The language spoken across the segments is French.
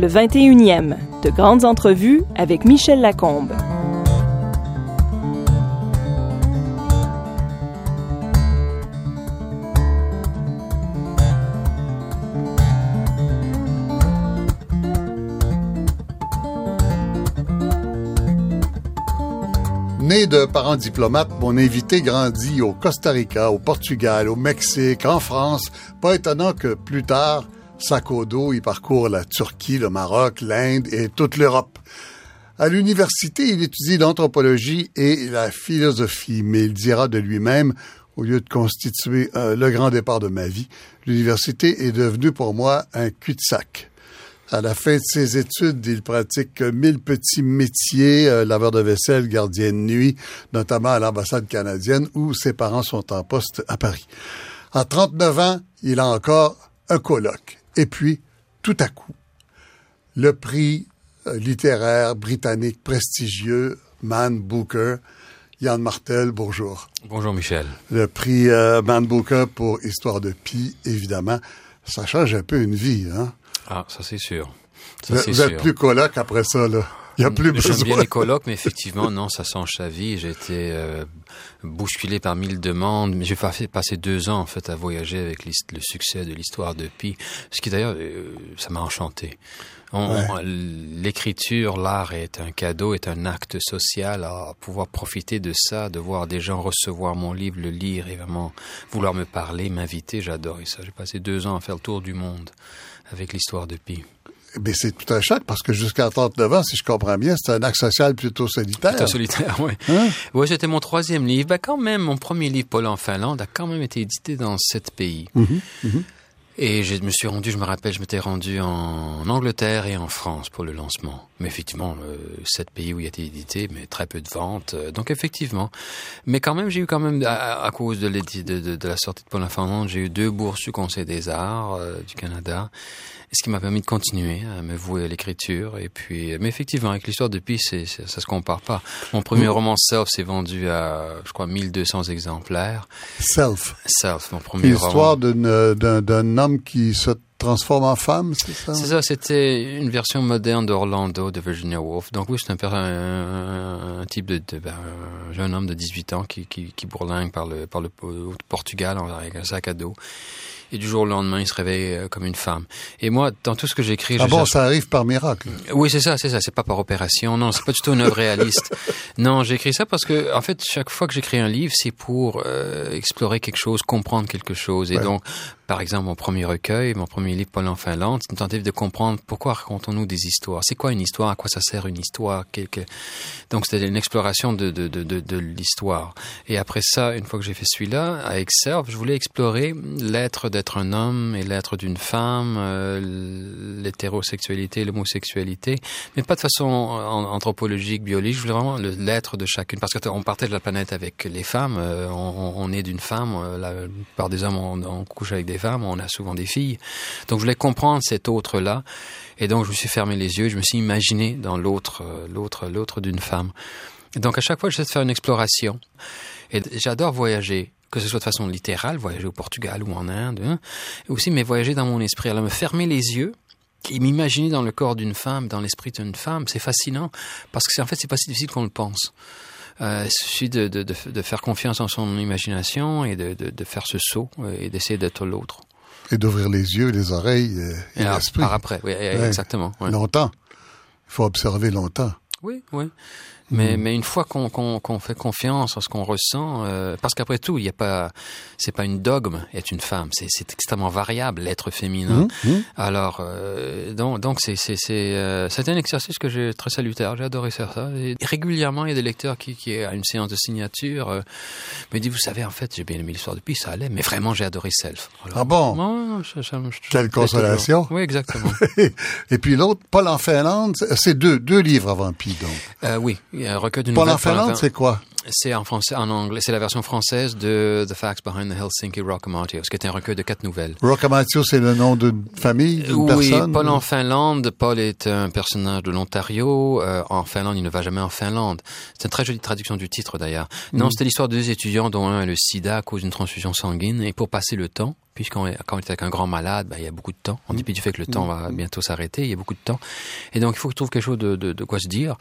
le 21e, de grandes entrevues avec Michel Lacombe. Né de parents diplomates, mon invité grandit au Costa Rica, au Portugal, au Mexique, en France. Pas étonnant que plus tard, sac au dos, il parcourt la Turquie, le Maroc, l'Inde et toute l'Europe. À l'université, il étudie l'anthropologie et la philosophie, mais il dira de lui-même, au lieu de constituer euh, le grand départ de ma vie, l'université est devenue pour moi un cul-de-sac. À la fin de ses études, il pratique mille petits métiers, euh, laveur de vaisselle, gardien de nuit, notamment à l'ambassade canadienne où ses parents sont en poste à Paris. À 39 ans, il a encore un colloque. Et puis, tout à coup, le prix euh, littéraire britannique prestigieux, Man Booker, Yann Martel, bonjour. Bonjour Michel. Le prix euh, Man Booker pour Histoire de Pi, évidemment. Ça change un peu une vie, hein? Ah, ça c'est sûr. Ça, vous, vous êtes plus coloc après ça, là. Il n'y a plus besoin. J'aime bien les colocs, mais effectivement, non, ça change sa vie. J'ai été euh, bousculé par mille demandes. Mais j'ai passé deux ans, en fait, à voyager avec le succès de l'histoire de Pi. Ce qui, d'ailleurs, euh, ça m'a enchanté. Ouais. L'écriture, l'art est un cadeau, est un acte social. À pouvoir profiter de ça, de voir des gens recevoir mon livre, le lire et vraiment vouloir me parler, m'inviter, j'adorais ça. J'ai passé deux ans à faire le tour du monde avec l'histoire de Pi. Mais c'est tout un choc parce que jusqu'à 39 ans, si je comprends bien, c'est un acte social plutôt solitaire. Plutôt solitaire, oui. Hein? Oui, c'était mon troisième livre. Ben, quand même, mon premier livre, Paul en Finlande, a quand même été édité dans sept pays. Mm -hmm, mm -hmm. Et je me suis rendu, je me rappelle, je m'étais rendu en Angleterre et en France pour le lancement. Mais effectivement, euh, sept pays où il a été édité, mais très peu de ventes. Euh, donc effectivement, mais quand même, j'ai eu quand même, à, à cause de, de, de, de, la sortie de Paul en Finlande, j'ai eu deux bourses du Conseil des Arts euh, du Canada ce qui m'a permis de continuer à me vouer à l'écriture. Et puis, mais effectivement, avec l'histoire de Pi, c'est, ça, se compare pas. Mon premier mmh. roman Self s'est vendu à, je crois, 1200 exemplaires. Self. Self, mon premier L'histoire roman. d'un, d'un homme qui se transforme en femme, c'est ça? C'est ça, c'était une version moderne d'Orlando de Virginia Woolf. Donc oui, c'est un, un, un type de, de ben, un jeune homme de 18 ans qui, qui, qui bourlingue par le, par le Portugal avec un sac à dos et du jour au lendemain, il se réveille euh, comme une femme. Et moi, dans tout ce que j'écris, ah je bon, cherche... ça arrive par miracle. Oui, c'est ça, c'est ça. C'est pas par opération. Non, c'est pas du tout une œuvre réaliste. non, j'écris ça parce que, en fait, chaque fois que j'écris un livre, c'est pour euh, explorer quelque chose, comprendre quelque chose. Et ouais. donc, par exemple, mon premier recueil, mon premier livre, Paul en Finlande, c'est une tentative de comprendre pourquoi racontons-nous des histoires. C'est quoi une histoire? À quoi ça sert une histoire? Donc, c'était une exploration de, l'histoire. Et après ça, une fois que j'ai fait celui-là, avec Serve, je voulais explorer l'être d'être un homme et l'être d'une femme, euh, l'hétérosexualité, l'homosexualité, mais pas de façon anthropologique, biologique. Je voulais vraiment l'être de chacune. Parce qu'on partait de la planète avec les femmes, euh, on, on, est d'une femme, euh, des hommes, on, on couche avec des femmes, on a souvent des filles. Donc je voulais comprendre cet autre-là. Et donc je me suis fermé les yeux, je me suis imaginé dans l'autre, l'autre, l'autre d'une femme. Et donc à chaque fois, j'essaie de faire une exploration. Et j'adore voyager que ce soit de façon littérale, voyager au Portugal ou en Inde, hein, aussi mais voyager dans mon esprit. Alors me fermer les yeux et m'imaginer dans le corps d'une femme, dans l'esprit d'une femme, c'est fascinant parce que c'est en fait c'est pas si difficile qu'on le pense. Euh, il suffit de, de, de, de, faire confiance en son imagination et de, de faire ce saut et d'essayer d'être l'autre. Et d'ouvrir les yeux, les oreilles et, et l'esprit. Par après, oui, ouais, exactement. Ouais. Longtemps. Il faut observer longtemps. Oui, oui. Mais, mmh. mais une fois qu'on qu qu fait confiance en ce qu'on ressent, euh, parce qu'après tout, il n'y a pas, c'est pas une dogme être une femme, c'est extrêmement variable l'être féminin. Mmh. Alors euh, donc donc c'est c'est c'est euh, un exercice que j'ai très salutaire, j'ai adoré faire ça. Et régulièrement, il y a des lecteurs qui qui à une séance de signature euh, me disent vous savez en fait j'ai bien aimé l'histoire de Pi, ça allait, mais vraiment j'ai adoré Self. Alors, ah bon? Je, Quelle consolation. Oui exactement. Et puis l'autre, Paul en Finlande, c'est deux deux livres avant Pi donc. oui. Recueil d'une Paul en Finlande, c'est quoi? C'est en français, en anglais, c'est la version française de The Facts Behind the Helsinki Rockamatios, qui est un recueil de quatre nouvelles. Rockamatio, c'est le nom d'une famille, d'une oui, personne? Paul en Finlande. Paul est un personnage de l'Ontario. Euh, en Finlande, il ne va jamais en Finlande. C'est une très jolie traduction du titre d'ailleurs. Non, c'était l'histoire de deux étudiants dont un a le sida à cause d'une transfusion sanguine. Et pour passer le temps, puisqu'on est, quand on est avec un grand malade, ben, il y a beaucoup de temps. En dépit du fait que le temps va bientôt s'arrêter, il y a beaucoup de temps. Et donc, il faut qu'il trouve quelque chose de, de, de quoi se dire.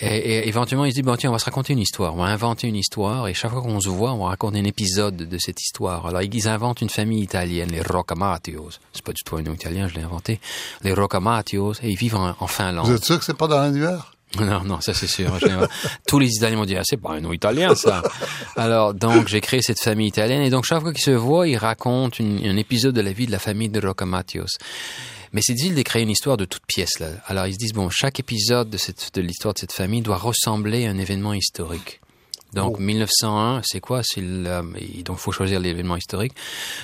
Et, et éventuellement, il se dit, bon, tiens, on va se raconter une histoire. On va inventer une histoire. Et chaque fois qu'on se voit, on va raconter un épisode de cette histoire. Alors, ils inventent une famille italienne, les Roccamatios. C'est pas du tout un nom italien, je l'ai inventé. Les Roccamatios. Et ils vivent en, en Finlande. Vous êtes sûr que c'est pas dans l'annuaire? Non, non, ça c'est sûr. Tous les Italiens m'ont dit, ah, c'est pas un nom italien, ça. Alors, donc, j'ai créé cette famille italienne. Et donc, chaque fois qu'ils se voient, ils racontent une, un épisode de la vie de la famille de Roccamatios. Mais c'est difficile de créer une histoire de toute pièce, là. Alors, ils se disent, bon, chaque épisode de, cette, de l'histoire de cette famille doit ressembler à un événement historique. Donc, Oh. 1901, c'est quoi? C'est donc, faut choisir l'événement historique.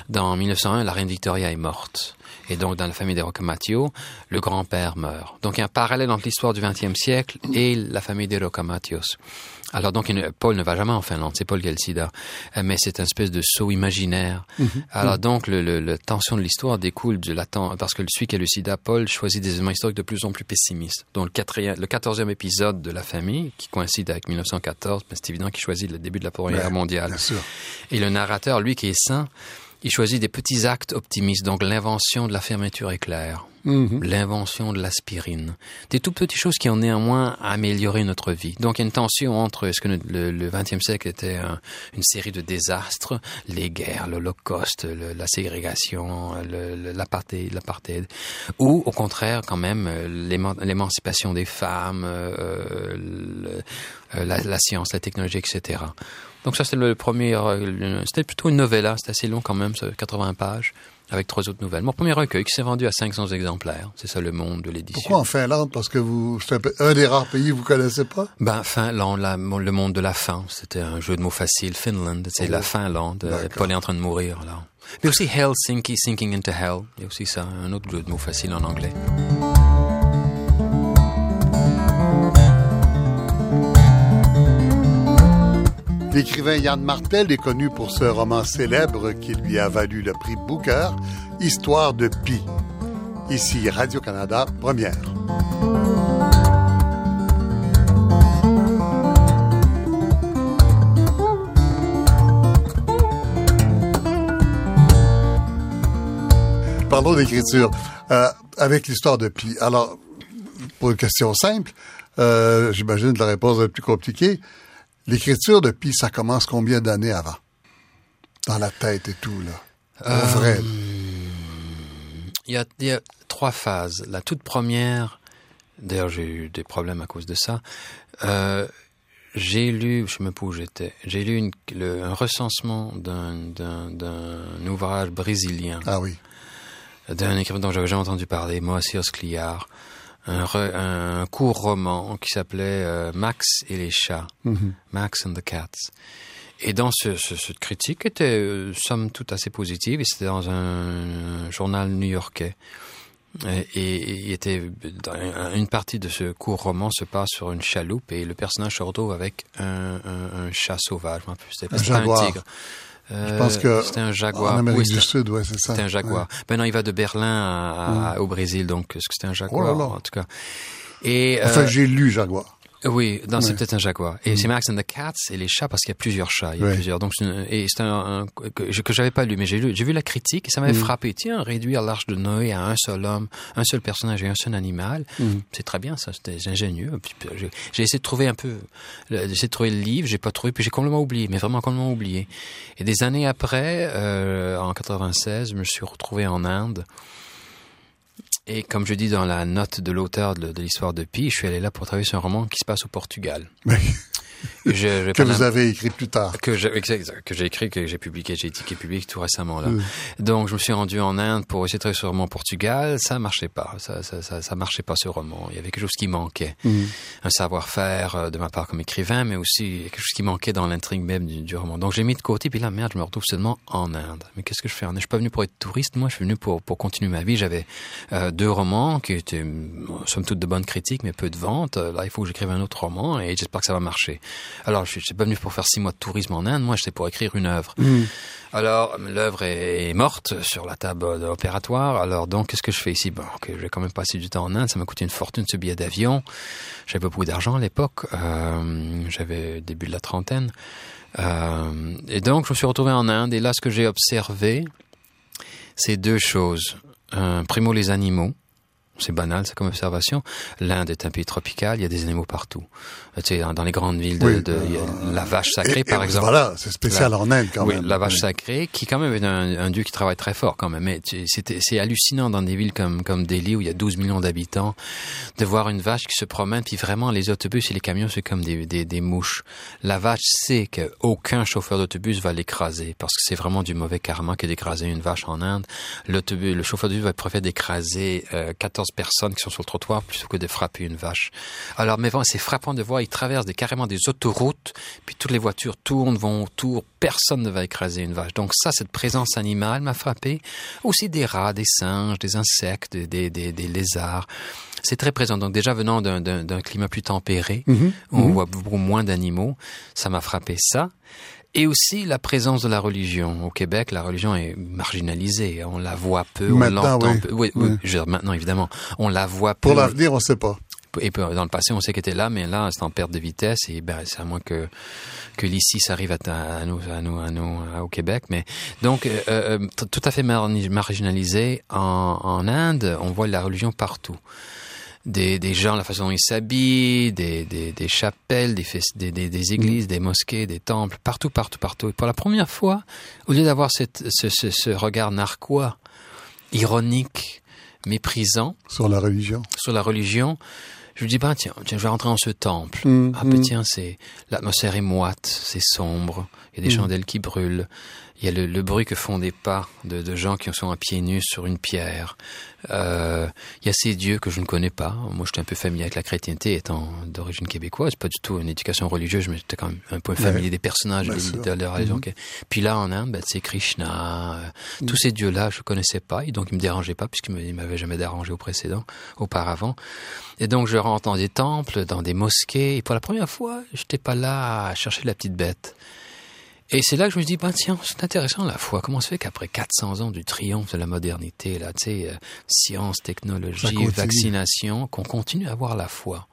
Dans 1901, la reine Victoria est morte. Et donc, dans la famille des Roccamatio, le grand-père meurt. Donc, il y a un parallèle entre l'histoire du XXe siècle et la famille des Roccamatios. Alors, donc, Paul ne va jamais en Finlande. C'est Paul qui a le sida. Euh, Mais c'est une espèce de saut imaginaire. Alors, donc, le, le- la tension de l'histoire découle de la ten- parce que celui qui a le sida, Paul, choisit des événements historiques de plus en plus pessimistes. Donc, le quatrième, le quatorzième épisode de la famille, qui coïncide avec 1914, ben, c'est évident qu'il choisit le début de la Première Guerre mondiale. Bien sûr. Et le narrateur, lui qui est sain, il choisit des petits actes optimistes, donc l'invention de la fermeture éclair, Mhm. l'invention de l'aspirine, des tout petites choses qui ont néanmoins amélioré notre vie. Donc il y a une tension entre ce que le, 20e siècle était un- une série de désastres, les guerres, l'Holocauste, le- la ségrégation, l'apartheid, ou au contraire quand même l'éman- l'émancipation des femmes, euh, le- euh, la, la science, la technologie, etc. Donc ça, c'était le premier. euh, C'était plutôt une novella, c'était assez long quand même, ça, 80 pages, avec trois autres nouvelles. Mon premier recueil qui s'est vendu à 500 exemplaires. C'est ça le monde de l'édition. Pourquoi en Finlande? Parce que vous, c'est un, des rares pays que vous connaissez pas? Ben, Finlande, la- le monde de la fin. C'était un jeu de mots facile. Finland, c'est la Finlande. Euh. Paul est en train de mourir, là. Mais aussi Helsinki, Sinking into Hell. Il y a aussi ça, un autre jeu de mots facile en anglais. L'écrivain Yann Martel est connu pour ce roman célèbre qui lui a valu le prix Booker, Histoire de Pi. Ici Radio-Canada, première. Parlons d'écriture. Euh, avec l'histoire de Pi. Alors, pour une question simple, euh, j'imagine que la réponse est plus compliquée. L'écriture de Pi, ça commence combien d'années avant? Dans la tête et tout, là. En vrai. Il y, a, il y a trois phases. La toute première, d'ailleurs j'ai eu des problèmes à cause de ça, euh, j'ai lu, je ne sais même pas où j'étais, j'ai lu une- le- un recensement d'un ouvrage brésilien, Ah oui. d'un écrivain dont j'avais jamais entendu parler, Moacir Scliar, un, re- un court roman qui s'appelait euh, Max et les chats, Max and the Cats. Et dans ce, ce- cette critique était euh, somme toute assez positive, et c'était dans un, journal new-yorkais. Et, était une partie de ce court roman se passe sur une chaloupe et le personnage se retrouve avec un, un- un chat sauvage. Un un tigre. Je pense que c'était un jaguar. en Amérique Oui, du Sud, ouais, c'est ça. c'était un jaguar. Ben non, il va de Berlin à- à- au Brésil, donc est-ce que c'était un jaguar Oh là là. en tout cas. Et Enfin, euh, j'ai lu Jaguar. Oui, non, c'est Ouais. peut-être un jaguar. Et c'est Max and the Cats et les chats parce qu'il y a plusieurs chats, il y a Ouais. plusieurs. Donc une- et c'est un, un- que, j'avais pas lu, mais j'ai lu, j'ai vu la critique et ça m'avait frappé. Tiens, réduire l'arche de Noé à un seul homme, un seul personnage et un seul animal, c'est très bien ça. C'était ingénieux. Puis, j'ai- essayé de trouver un peu, j'ai essayé de trouver le livre, j'ai pas trouvé, puis j'ai complètement oublié, mais vraiment complètement oublié. Et des années après, euh, en 96, je me suis retrouvé en Inde. Et comme je dis dans la note de l'auteur de, l'histoire de Pi, je suis allé là pour travailler sur un roman qui se passe au Portugal. Mais Et je- je que vous avez écrit plus tard. que j'ai que écrit, que j'ai publié, j'ai est publié tout récemment là. Donc je me suis rendu en Inde pour essayer de travailler sur le roman Portugal, ça marchait pas, ça, ça, ça, ça marchait pas ce roman. Il y avait quelque chose qui manquait, Mm. un savoir-faire euh, de ma part comme écrivain, mais aussi quelque chose qui manquait dans l'intrigue même du, du roman. Donc j'ai mis de côté, puis là merde, je me retrouve seulement en Inde. Mais qu'est-ce que je fais en Inde? Je suis pas venu pour être touriste, moi, je suis venu pour pour continuer ma vie. J'avais euh, deux romans qui étaient euh, somme toute de bonnes critiques, mais peu de ventes. Là, il faut que j'écrive un autre roman et j'espère que ça va marcher. Alors, je suis pas venu pour faire six mois de tourisme en Inde. Moi, j'étais pour écrire une œuvre. Alors, l'œuvre est, morte sur la table opératoire. Alors, donc, qu'est-ce que je fais ici? Bon, je vais quand même passer du temps en Inde. Ça m'a coûté une fortune ce billet d'avion. J'avais pas beaucoup d'argent à l'époque. Euh, J'avais début de la trentaine. Euh, et donc, je me suis retrouvé en Inde. Et là, ce que j'ai observé, c'est deux choses. Euh, primo, les animaux. C'est banal, c'est comme observation. L'Inde est un pays tropical, il y a des animaux partout. Tu sais, dans les grandes villes, de, de la vache sacrée, par exemple. Voilà, c'est spécial en Inde quand oui, même. la vache sacrée, qui quand même est un, un, dieu qui travaille très fort quand même. Mais c'est hallucinant dans des villes comme, comme Delhi, où il y a 12 millions d'habitants, de voir une vache qui se promène, puis vraiment, les autobus et les camions, c'est comme des, des, des, mouches. La vache sait qu'aucun chauffeur d'autobus va l'écraser, parce que c'est vraiment du mauvais karma que d'écraser une vache en Inde. L'autobus, le chauffeur d'autobus va préférer d'écraser euh, 14 personnes qui sont sur le trottoir plutôt que de frapper une vache. Alors, mais bon, c'est frappant de voir, ils traversent des, carrément des autoroutes, puis toutes les voitures tournent, vont autour, personne ne va écraser une vache. Donc ça, cette présence animale m'a frappé. Aussi des rats, des singes, des insectes, des, des, des lézards. C'est très présent. Donc déjà venant d'un climat plus tempéré, mm -hmm. on -hmm. voit beaucoup moins d'animaux, ça m'a frappé ça. Et aussi la présence de la religion. Au Québec, la religion est marginalisée. On la voit peu, on l'entend oui. peu. Oui, oui. oui. Je veux dire, maintenant, évidemment, on la voit peu. Pour l'avenir, on ne sait pas. Et dans le passé, on sait qu'elle était là, mais là, c'est en perte de vitesse. Et ben, c'est à moins que que l'ici s'arrive à, à, nous, à nous, à nous, au Québec. Mais donc, euh, euh, tout à fait marginalisé en, en Inde, on voit la religion partout des, des gens, la façon dont ils s'habillent, des, des, des, chapelles, des, des, des, des églises, des mosquées, des temples, partout, partout, partout. Et pour la première fois, au lieu d'avoir cette, ce, ce, ce regard narquois, ironique, méprisant sur la religion, sur la religion, je me dis bah tiens, tiens, je vais rentrer dans ce temple. Mmh, ah ben tiens, c'est l'atmosphère est moite, c'est sombre, il y a des mmh. chandelles qui brûlent, il y a le, le, bruit que font des pas de, de, gens qui sont à pieds nus sur une pierre. Euh, il y a ces dieux que je ne connais pas. Moi, j'étais un peu familier avec la chrétienté, étant d'origine québécoise. Pas du tout une éducation religieuse, mais j'étais quand même un peu familier ouais. des personnages de, de, la religion. Mmh. Puis là, en Inde, ben, c'est Krishna. Euh. Tous ces dieux-là, je connaissais pas, et donc ils me dérangeaient pas, puisqu'ils m'avaient jamais dérangé au précédent, auparavant. Et donc, je rentre dans des temples, dans des mosquées, et pour la première fois, j'étais pas là à chercher la petite bête. Et c'est là que je me dis, ben tiens, c'est intéressant la foi. Comment se fait qu'après 400 ans du triomphe de la modernité, là, tu sais, euh, science, technologie, vaccination, qu'on continue à avoir la foi?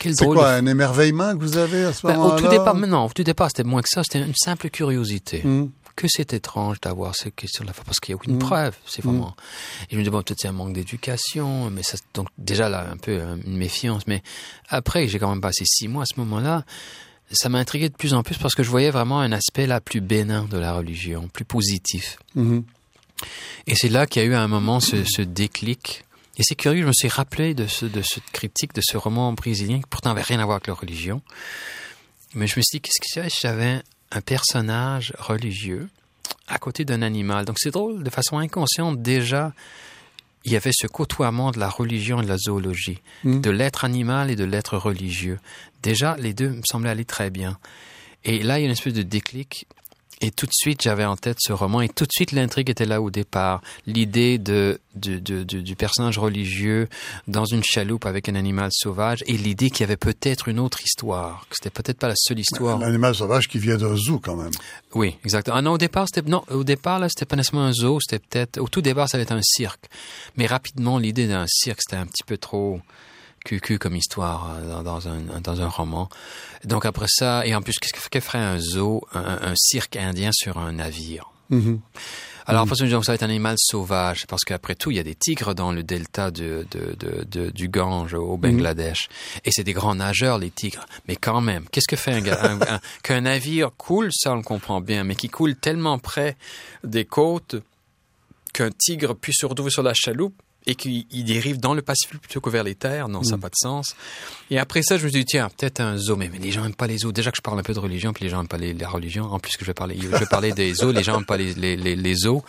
C'est quoi, de... un émerveillement que vous avez à ce ben, moment-là Au tout départ, non, au tout départ, c'était moins que ça, c'était une simple curiosité. Mm. Que c'est étrange d'avoir ces questions de la foi, parce qu'il n'y a aucune mm. preuve, c'est vraiment... Mm. Et je me dis, bon, peut-être c'est un manque d'éducation, mais ça, donc déjà là, un peu une méfiance, mais après, j'ai quand même passé six mois à ce moment-là, ça m'a intrigué de plus en plus parce que je voyais vraiment un aspect là plus bénin de la religion, plus positif. Mm -hmm. Et c'est là qu'il y a eu à un moment ce, ce déclic. Et c'est curieux, je me suis rappelé de ce, de ce critique, de ce roman brésilien qui pourtant n'avait rien à voir avec la religion. Mais je me suis dit, qu'est-ce que serait si j'avais un personnage religieux à côté d'un animal Donc c'est drôle, de façon inconsciente déjà, il y avait ce côtoiement de la religion et de la zoologie, mmh. de l'être animal et de l'être religieux. Déjà, les deux me semblaient aller très bien. Et là, il y a une espèce de déclic. Et tout de suite, j'avais en tête ce roman. Et tout de suite, l'intrigue était là au départ. L'idée de, de, de, de, du personnage religieux dans une chaloupe avec un animal sauvage. Et l'idée qu'il y avait peut-être une autre histoire. Que c'était peut-être pas la seule histoire. Un animal sauvage qui vient d'un zoo, quand même. Oui, exactement. Ah non, au départ, c'était, non, au départ, là, c'était pas nécessairement un zoo. C'était peut-être, au tout départ, ça allait être un cirque. Mais rapidement, l'idée d'un cirque, c'était un petit peu trop, cucu comme histoire dans, dans, un, dans un roman. Donc après ça, et en plus, qu'est-ce que ferait un zoo, un, un cirque indien sur un navire? Mm -hmm. alors, après, mm -hmm. ça va être un animal sauvage, parce qu'après tout, il y a des tigres dans le delta de, de, du Gange au Bangladesh. Mm -hmm. Et c'est des grands nageurs, les tigres. Mais quand même, qu'est-ce que fait un, un, un qu'un navire coule, ça on le comprend bien, mais qui coule tellement près des côtes qu'un tigre puisse se retrouver sur la chaloupe et qu'il dérive dans le Pacifique plutôt que vers les terres. Non, mmh. ça n'a pas de sens. Et après ça, je me suis dit, tiens, peut-être un zoo. Mais, mais les gens n'aiment pas les zoos. Déjà que je parle un peu de religion, puis les gens n'aiment pas les, la religion. En plus que je vais parler, je vais parler des zoos, les gens n'aiment pas les, les, les, les zoos.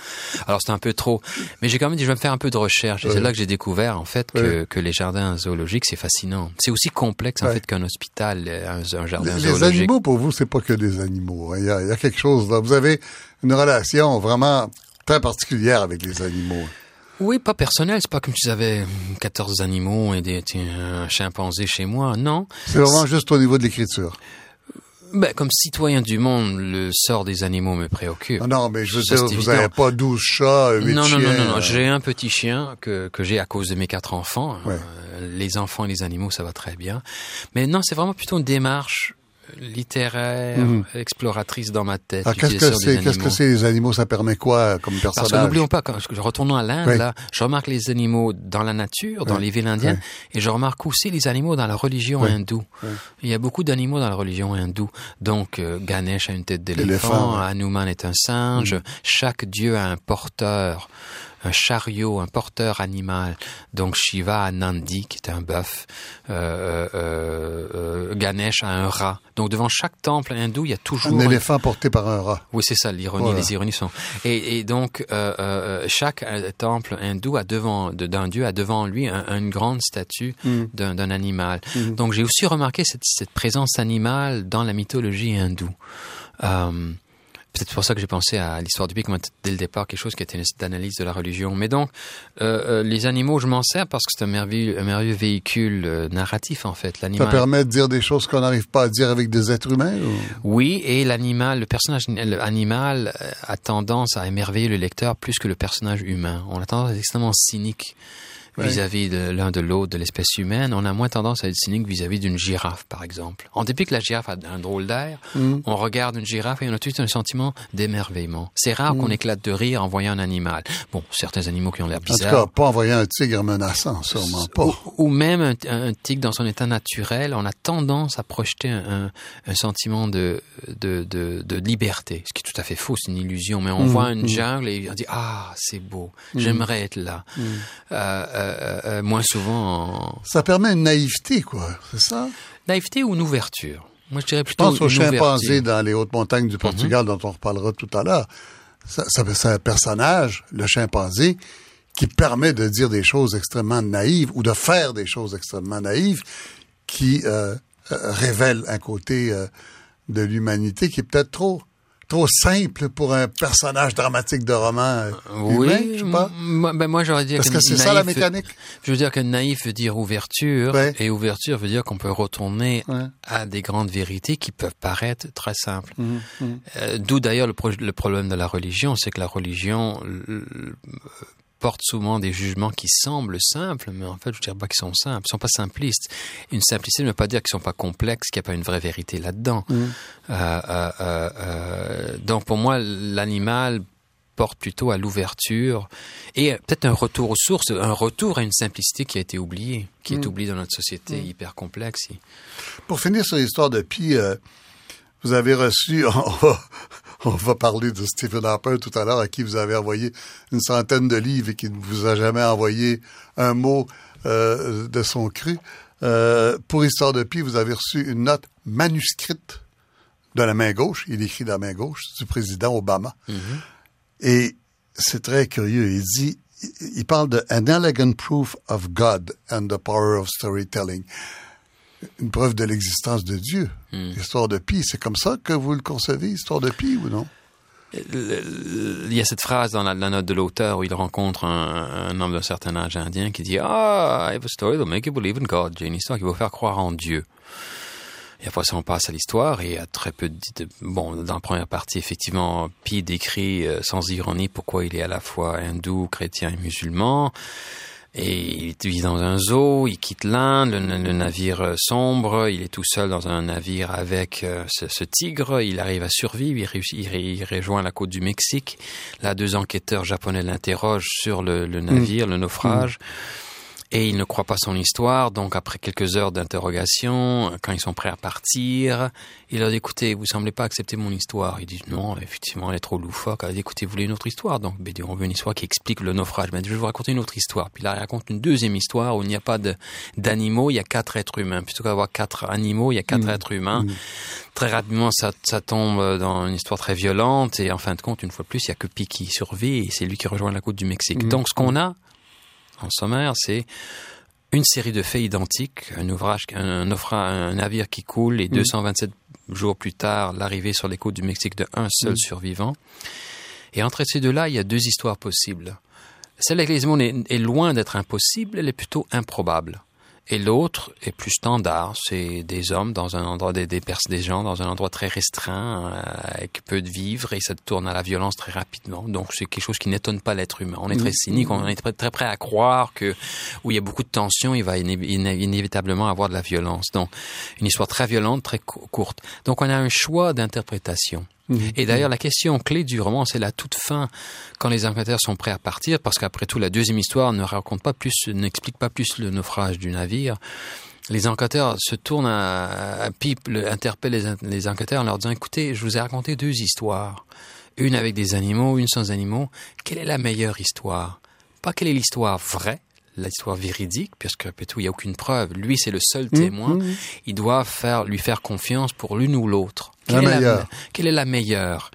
Alors c'est un peu trop. Mais j'ai quand même dit, je vais me faire un peu de recherche. Et oui. c'est là que j'ai découvert, en fait, que, oui. que les jardins zoologiques, c'est fascinant. C'est aussi complexe, en fait, qu'un hôpital, un, un jardin les, zoologique. Les animaux, pour vous, c'est pas que des animaux. Il y, a, il y a quelque chose là. Vous avez une relation vraiment très particulière avec les animaux. Oui, pas personnel. C'est pas comme si j'avais 14 animaux et des, un chimpanzé chez moi. Non. C'est vraiment juste au niveau de l'écriture. ben, Comme citoyen du monde, le sort des animaux me préoccupe. Non, non mais je veux dire, vous n'avez pas 12 chats, 8 non, chiens. Non, non, non, j'ai un petit chien que, que j'ai à cause de mes quatre enfants. Ouais. Euh, les enfants et les animaux, ça va très bien. Mais non, c'est vraiment plutôt une démarche littéraire, Mhm. exploratrice dans ma tête. Qu'est-ce que c'est, qu'est-ce que c'est les animaux? Ça permet quoi comme Parce que personnage? n'oublions pas, quand je retournons à l'Inde, Oui. là, je remarque les animaux dans la nature, dans Oui. les villes indiennes, Oui. et je remarque aussi les animaux dans la religion hindoue. Il y a beaucoup d'animaux dans la religion hindoue. Donc, euh, Ganesh a une tête d'éléphant. Hanuman est un singe, chaque dieu a un porteur, un chariot, un porteur animal. Donc, Shiva a Nandi, qui est un bœuf, euh, euh, euh, Ganesh a un rat. Donc, devant chaque temple hindou, il y a toujours Un éléphant porté par un rat. oui, c'est ça, l'ironie, Voilà. les ironies sont. Et, et donc, chaque temple hindou a devant, de- d'un dieu a devant lui un- une grande statue Mm. d'un animal. Mhm. Donc, j'ai aussi remarqué cette, cette présence animale dans la mythologie hindoue. Peut-être pour ça que j'ai pensé à l'histoire du pic dès le départ quelque chose qui était une analyse de la religion. Mais donc, euh, euh, les animaux, je m'en sers parce que c'est un merveilleux, un merveilleux véhicule euh, narratif en fait. Ça L'animal. permet de dire des choses qu'on n'arrive pas à dire avec des êtres humains? ou- Oui, et l'animal, le personnage animal a tendance à émerveiller le lecteur plus que le personnage humain. On a tendance à être extrêmement cynique Ouais. vis-à-vis de l'un de l'autre, de l'espèce humaine. On a moins tendance à être cynique vis-à-vis d'une girafe, par exemple. En dépit que la girafe a un drôle d'air, Mm. on regarde une girafe et on a tout de suite un sentiment d'émerveillement. C'est rare qu'on éclate de rire en voyant un animal. Bon, certains animaux qui ont l'air En tout bizarres. cas, pas en voyant un tigre menaçant, sûrement pas. Ou, ou même un, un tigre dans son état naturel, on a tendance à projeter un, sentiment de, de, de, de liberté, ce qui est tout à fait faux, c'est une illusion. Mais on Mhm, voit une jungle et on dit ah c'est beau, j'aimerais être là. Mm. Euh, euh, euh, moins souvent en Ça permet une naïveté, quoi. C'est ça? naïveté ou une ouverture? Moi je dirais Je plutôt pense aux chimpanzés dans les hautes montagnes du Portugal, dont on reparlera tout à l'heure. Ça, ça- c'est un personnage, le chimpanzé, qui permet de dire des choses extrêmement naïves ou de faire des choses extrêmement naïves qui euh, euh, révèlent un côté euh, de l'humanité qui est peut-être trop trop simple pour un personnage dramatique de roman euh, Oui, humain, je sais pas. ben moi j'aurais dit Parce que c'est ça la mécanique. Je veux dire que naïf veut dire ouverture, Ouais. et ouverture veut dire qu'on peut retourner Ouais. à des grandes vérités qui peuvent paraître très simples. Mhm, mhm. Euh, D'où d'ailleurs le, pro- le problème de la religion, c'est que la religion porte souvent des jugements qui semblent simples, mais en fait, je dirais pas qu'ils sont simples, ils sont pas simplistes. Une simplicité ne veut pas dire qu'ils sont pas complexes, qu'il n'y a pas une vraie vérité là-dedans. Mhm. Euh, euh, euh, euh, donc pour moi, l'animal porte plutôt à l'ouverture et peut-être un retour aux sources, un retour à une simplicité qui a été oubliée, qui est Mm. oubliée dans notre société hyper complexe. Pour finir sur l'histoire de Pi, euh, vous avez reçu, on va, parler de Stephen Harper tout à l'heure, à qui vous avez envoyé une centaine de livres et qui ne vous a jamais envoyé un mot euh, de son cru. Euh, pour Histoire de Pi, vous avez reçu une note manuscrite de la main gauche, il écrit de la main gauche, du président Obama. Et c'est très curieux. Il dit, il parle de An elegant proof of God and the power of storytelling. Une preuve de l'existence de Dieu. L'histoire de Pi, c'est comme ça que vous le concevez, histoire de Pi ou non? Il y a cette phrase dans la, la note de l'auteur où il rencontre un, un homme d'un certain âge indien qui dit Ah, I have a story that'll make you believe in God. J'ai une histoire qui va vous faire croire en Dieu. Et après ça, on passe à l'histoire et il y a très peu de... de- Bon, dans la première partie, effectivement, Pi décrit euh, sans ironie pourquoi il est à la fois hindou, chrétien et musulman. Et il vit dans un zoo, il quitte l'Inde, le, le navire euh, sombre, il est tout seul dans un navire avec euh, ce, ce tigre, il arrive à survivre, il, réussit, il, rejoint la côte du Mexique. Là, deux enquêteurs japonais l'interrogent sur le, le navire, le naufrage. Et il ne croit pas son histoire, donc après quelques heures d'interrogation, quand ils sont prêts à partir, il leur dit, écoutez, vous semblez pas accepter mon histoire. Ils disent, non, effectivement, elle est trop loufoque. Elle dit, écoutez, vous voulez une autre histoire? Donc, ben, on veut une histoire qui explique le naufrage. Ben, je vais vous raconter une autre histoire. Puis là, il raconte une deuxième histoire où il n'y a pas d'animaux, il y a quatre êtres humains. Plutôt qu'avoir quatre animaux, il y a quatre êtres humains. Très rapidement, ça, ça tombe dans une histoire très violente et en fin de compte, une fois de plus, il y a que Pi qui survit et c'est lui qui rejoint la côte du Mexique. Donc, ce qu'on a, en sommaire, c'est une série de faits identiques, un ouvrage, un, un navire qui coule et 227 jours plus tard, l'arrivée sur les côtes du Mexique de un seul survivant. Et entre ces deux-là, il y a deux histoires possibles. Celle avec les est loin d'être impossible, elle est plutôt improbable. Et l'autre est plus standard. C'est des hommes dans un endroit, des, des, des gens dans un endroit très restreint, euh, avec peu de vivre, et ça tourne à la violence très rapidement. Donc c'est quelque chose qui n'étonne pas l'être humain. On est très cynique, on est très, très prêt à croire que où il y a beaucoup de tension, il va inévitablement avoir de la violence. Donc une histoire très violente, très courte. Donc on a un choix d'interprétation. Mhm. Et d'ailleurs, la question clé du roman, c'est la toute fin, quand les enquêteurs sont prêts à partir, parce qu'après tout, la deuxième histoire ne raconte pas plus, n'explique pas plus le naufrage du navire. Les enquêteurs se tournent à, à Pipe, interpellent les, les enquêteurs en leur disant, écoutez, je vous ai raconté deux histoires. Une avec des animaux, une sans animaux. Quelle est la meilleure histoire? Pas quelle est l'histoire vraie, l'histoire véridique, puisque après tout, il n'y a aucune preuve. Lui, c'est le seul mmh, témoin. Mmh. Il doit faire, lui faire confiance pour l'une ou l'autre. Quelle, quelle, est la meilleure?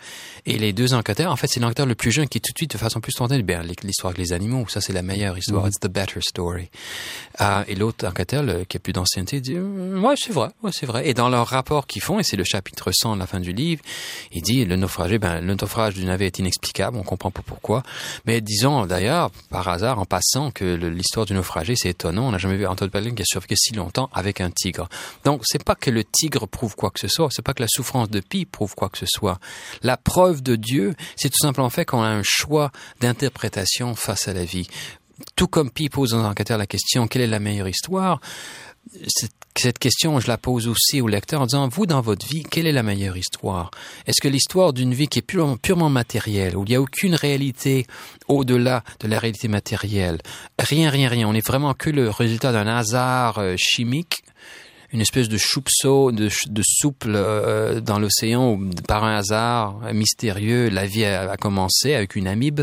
Et les deux enquêteurs, en fait, c'est l'enquêteur le plus jeune qui tout de suite, de façon plus spontanée, bien l'histoire avec les animaux, ça c'est la meilleure histoire, mm-hmm. it's the better story. Uh, et l'autre enquêteur, le, qui a plus d'ancienneté, dit, mm, ouais, c'est vrai, ouais, c'est vrai. Et dans leur rapport qu'ils font, et c'est le chapitre 100 de la fin du livre, il dit, le naufragé, ben, le naufrage du navire est inexplicable, on comprend pas pourquoi. Mais disons, d'ailleurs, par hasard, en passant, que l'histoire du naufragé, c'est étonnant, on n'a jamais vu Antoine Pellegrin qui a survécu si longtemps avec un tigre. Donc, c'est pas que le tigre prouve quoi que ce soit, c'est pas que la souffrance de Pi prouve quoi que ce soit. La preuve de Dieu, c'est tout simplement fait qu'on a un choix d'interprétation face à la vie. Tout comme Pi pose dans enquêteur la question quelle est la meilleure histoire, cette question, je la pose aussi au lecteur en disant, vous, dans votre vie, quelle est la meilleure histoire? Est-ce que l'histoire d'une vie qui est purement, purement matérielle, où il n'y a aucune réalité au-delà de la réalité matérielle, rien, rien, rien, on n'est vraiment que le résultat d'un hasard euh, chimique une espèce de soupçon, de, de souple euh, dans l'océan où, par un hasard mystérieux, la vie a, commencé avec une amibe.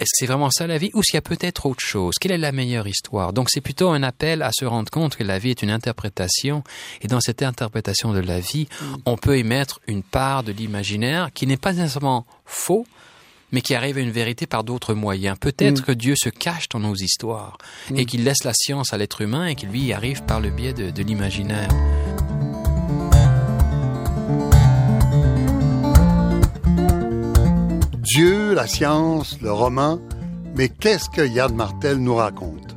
Est-ce que c'est vraiment ça la vie ou s'il y a peut-être autre chose? Quelle est la meilleure histoire? Donc c'est plutôt un appel à se rendre compte que la vie est une interprétation et dans cette interprétation de la vie, mm. on peut émettre une part de l'imaginaire qui n'est pas nécessairement faux, mais qui arrive à une vérité par d'autres moyens. Peut-être mm. que Dieu se cache dans nos histoires mm. et qu'il laisse la science à l'être humain et qu'il lui y arrive par le biais de, de l'imaginaire. Dieu, la science, le roman, mais qu'est-ce que Yann Martel nous raconte?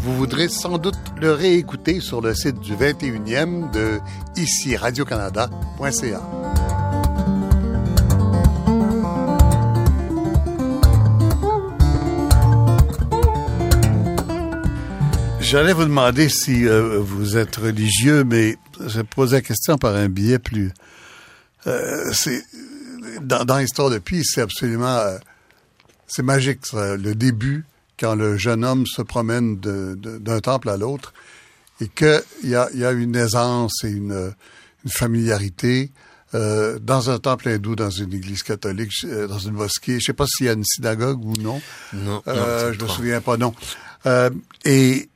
Vous voudrez sans doute le réécouter sur le site du 21e de ici radiocanada.ca. J'allais vous demander si euh, vous êtes religieux, mais je pose la question par un biais plus. Euh, c'est dans, dans l'histoire de Pi, c'est absolument, euh, c'est magique ça, le début quand le jeune homme se promène d'un de, d'un temple à l'autre et qu'il y a, y a une aisance et une, une familiarité. Euh, dans un temple hindou, dans une église catholique, euh, dans une mosquée. Je sais pas s'il y a une synagogue ou non. Non. Euh, je me souviens pas, non. Euh, et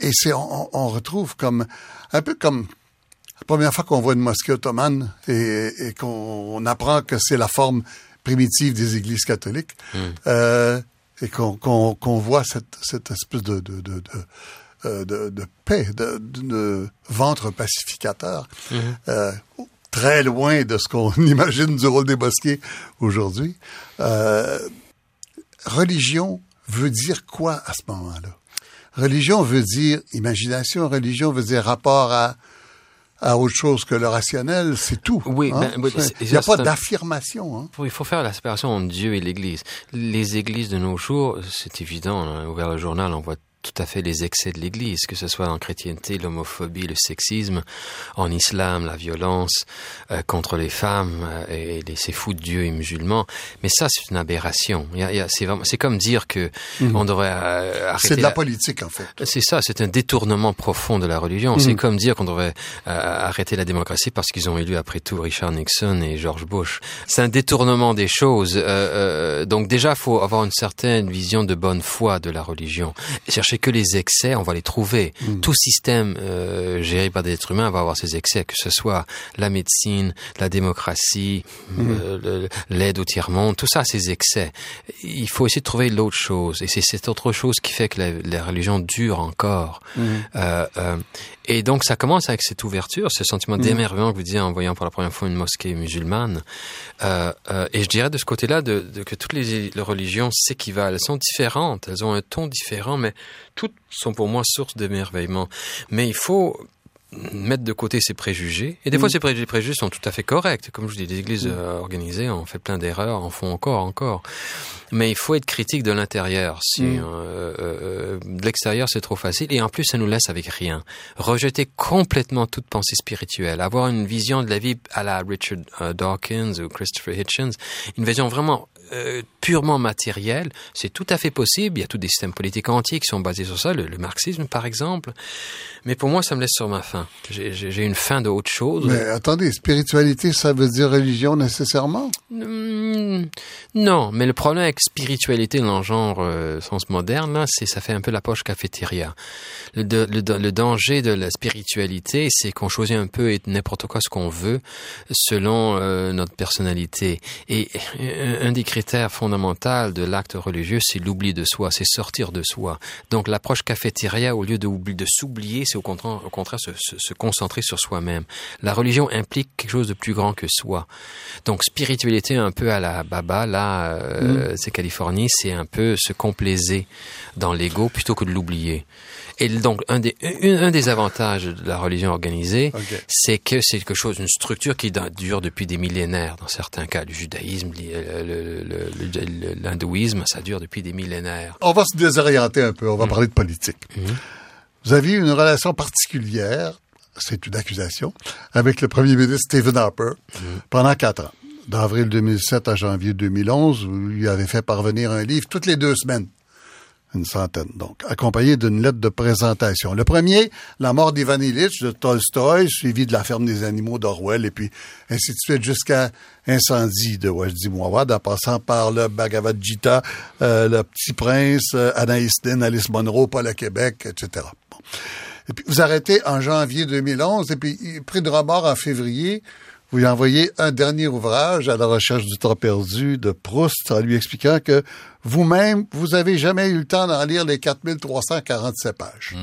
et c'est on, on, retrouve comme un peu comme la première fois qu'on voit une mosquée ottomane et, et qu'on apprend que c'est la forme primitive des églises catholiques mm. euh, et qu'on qu qu voit cette, cette espèce de, de, de, de euh, de, de, paix, de, de, ventre pacificateur, mm -hmm. euh, très loin de ce qu'on imagine du rôle des mosquées aujourd'hui. Euh, religion veut dire quoi à ce moment-là? Religion veut dire imagination, religion veut dire rapport à, à autre chose que le rationnel, c'est tout. Oui, hein? ben, il n'y a pas d'affirmation. Hein? Il faut faire la séparation entre Dieu et l'Église. Les églises de nos jours, c'est évident, on a ouvert le journal, on voit tout à fait les excès de l'Église, que ce soit en chrétienté, l'homophobie, le sexisme, en islam, la violence euh, contre les femmes euh, et les, ces fous de Dieu et musulmans. Mais ça, c'est une aberration. C'est comme dire que mmh. on devrait euh, arrêter. C'est de la, la, politique, en fait. C'est ça, c'est un détournement profond de la religion. Mmh. C'est comme dire qu'on devrait euh, arrêter la démocratie parce qu'ils ont élu après tout Richard Nixon et George Bush. C'est un détournement des choses. donc déjà, il faut avoir une certaine vision de bonne foi de la religion. Chercher c'est que les excès, on va les trouver. Mmh. Tout système euh, géré par des êtres humains va avoir ses excès, que ce soit la médecine, la démocratie, mmh. euh, l'aide au tiers-monde, tout ça, ces excès. Il faut essayer de trouver l'autre chose. Et c'est cette autre chose qui fait que la, la religion dure encore. Mmh. Euh, Et donc ça commence avec cette ouverture, ce sentiment d'émerveillement que vous disiez en voyant pour la première fois une mosquée musulmane. Euh, euh, et je dirais de ce côté-là de, de, que toutes les, les religions s'équivalent. Elles sont différentes, elles ont un ton différent, mais toutes sont pour moi source d'émerveillement. Mais il faut mettre de côté ses préjugés. Et des fois, ces préjugés sont tout à fait corrects. Comme je dis, les églises euh, organisées ont fait plein d'erreurs, en font encore, encore. Mais il faut être critique de l'intérieur. Si Mm. euh, euh, de l'extérieur, c'est trop facile. Et en plus, ça nous laisse avec rien. Rejeter complètement toute pensée spirituelle. Avoir une vision de la vie à la Richard Dawkins ou Christopher Hitchens. Une vision vraiment euh, purement matérielle, c'est tout à fait possible. Il y a tous des systèmes politiques entiers qui sont basés sur ça, le, le marxisme par exemple. Mais pour moi, ça me laisse sur ma faim. J'ai- une faim de autre chose. Mais attendez, spiritualité, ça veut dire religion nécessairement? Hmm, non, mais le problème avec spiritualité dans le genre euh, sens moderne, là, c'est ça fait un peu la poche cafétéria. Le, de- le, le danger de la spiritualité, c'est qu'on choisit un peu et n'importe quoi ce qu'on veut selon euh, notre personnalité. Et un des critères fondamentaux de l'acte religieux, c'est l'oubli de soi, c'est sortir de soi. Donc l'approche cafétéria, au lieu de, oubli- de s'oublier, c'est au contraire, au contraire se, se- se concentrer sur soi-même. La religion implique quelque chose de plus grand que soi. Donc spiritualité un peu à la baba, là, euh, c'est Californie, c'est un peu se complaiser dans l'ego plutôt que de l'oublier. Et donc un des, un, un des avantages de la religion organisée, c'est que c'est quelque chose, une structure qui dure depuis des millénaires. Dans certains cas, le judaïsme, l'hindouisme, ça dure depuis des millénaires. On va se désorienter un peu, on va parler de politique. Vous aviez une relation particulière, c'est une accusation, avec le premier ministre Stephen Harper pendant quatre ans. D'avril 2007 à janvier 2011, vous lui avez fait parvenir un livre toutes les deux semaines. Une centaine, donc, accompagné d'une lettre de présentation. Le premier, La mort d'Ivan Illich de Tolstoï, suivi de La ferme des animaux d'Orwell, et puis ainsi de suite jusqu'à Incendie de Wajdi Mouawad, en passant par le Bhagavad Gita, euh, Le Petit Prince, euh, Anaïs Nin, Alice Munro, Paul à Québec, etc. Et puis, vous arrêtez en janvier 2011, et puis, pris de remords en février, vous lui envoyez un dernier ouvrage à la recherche du temps perdu de Proust en lui expliquant que vous-même, vous avez jamais eu le temps d'en lire les 4347 pages.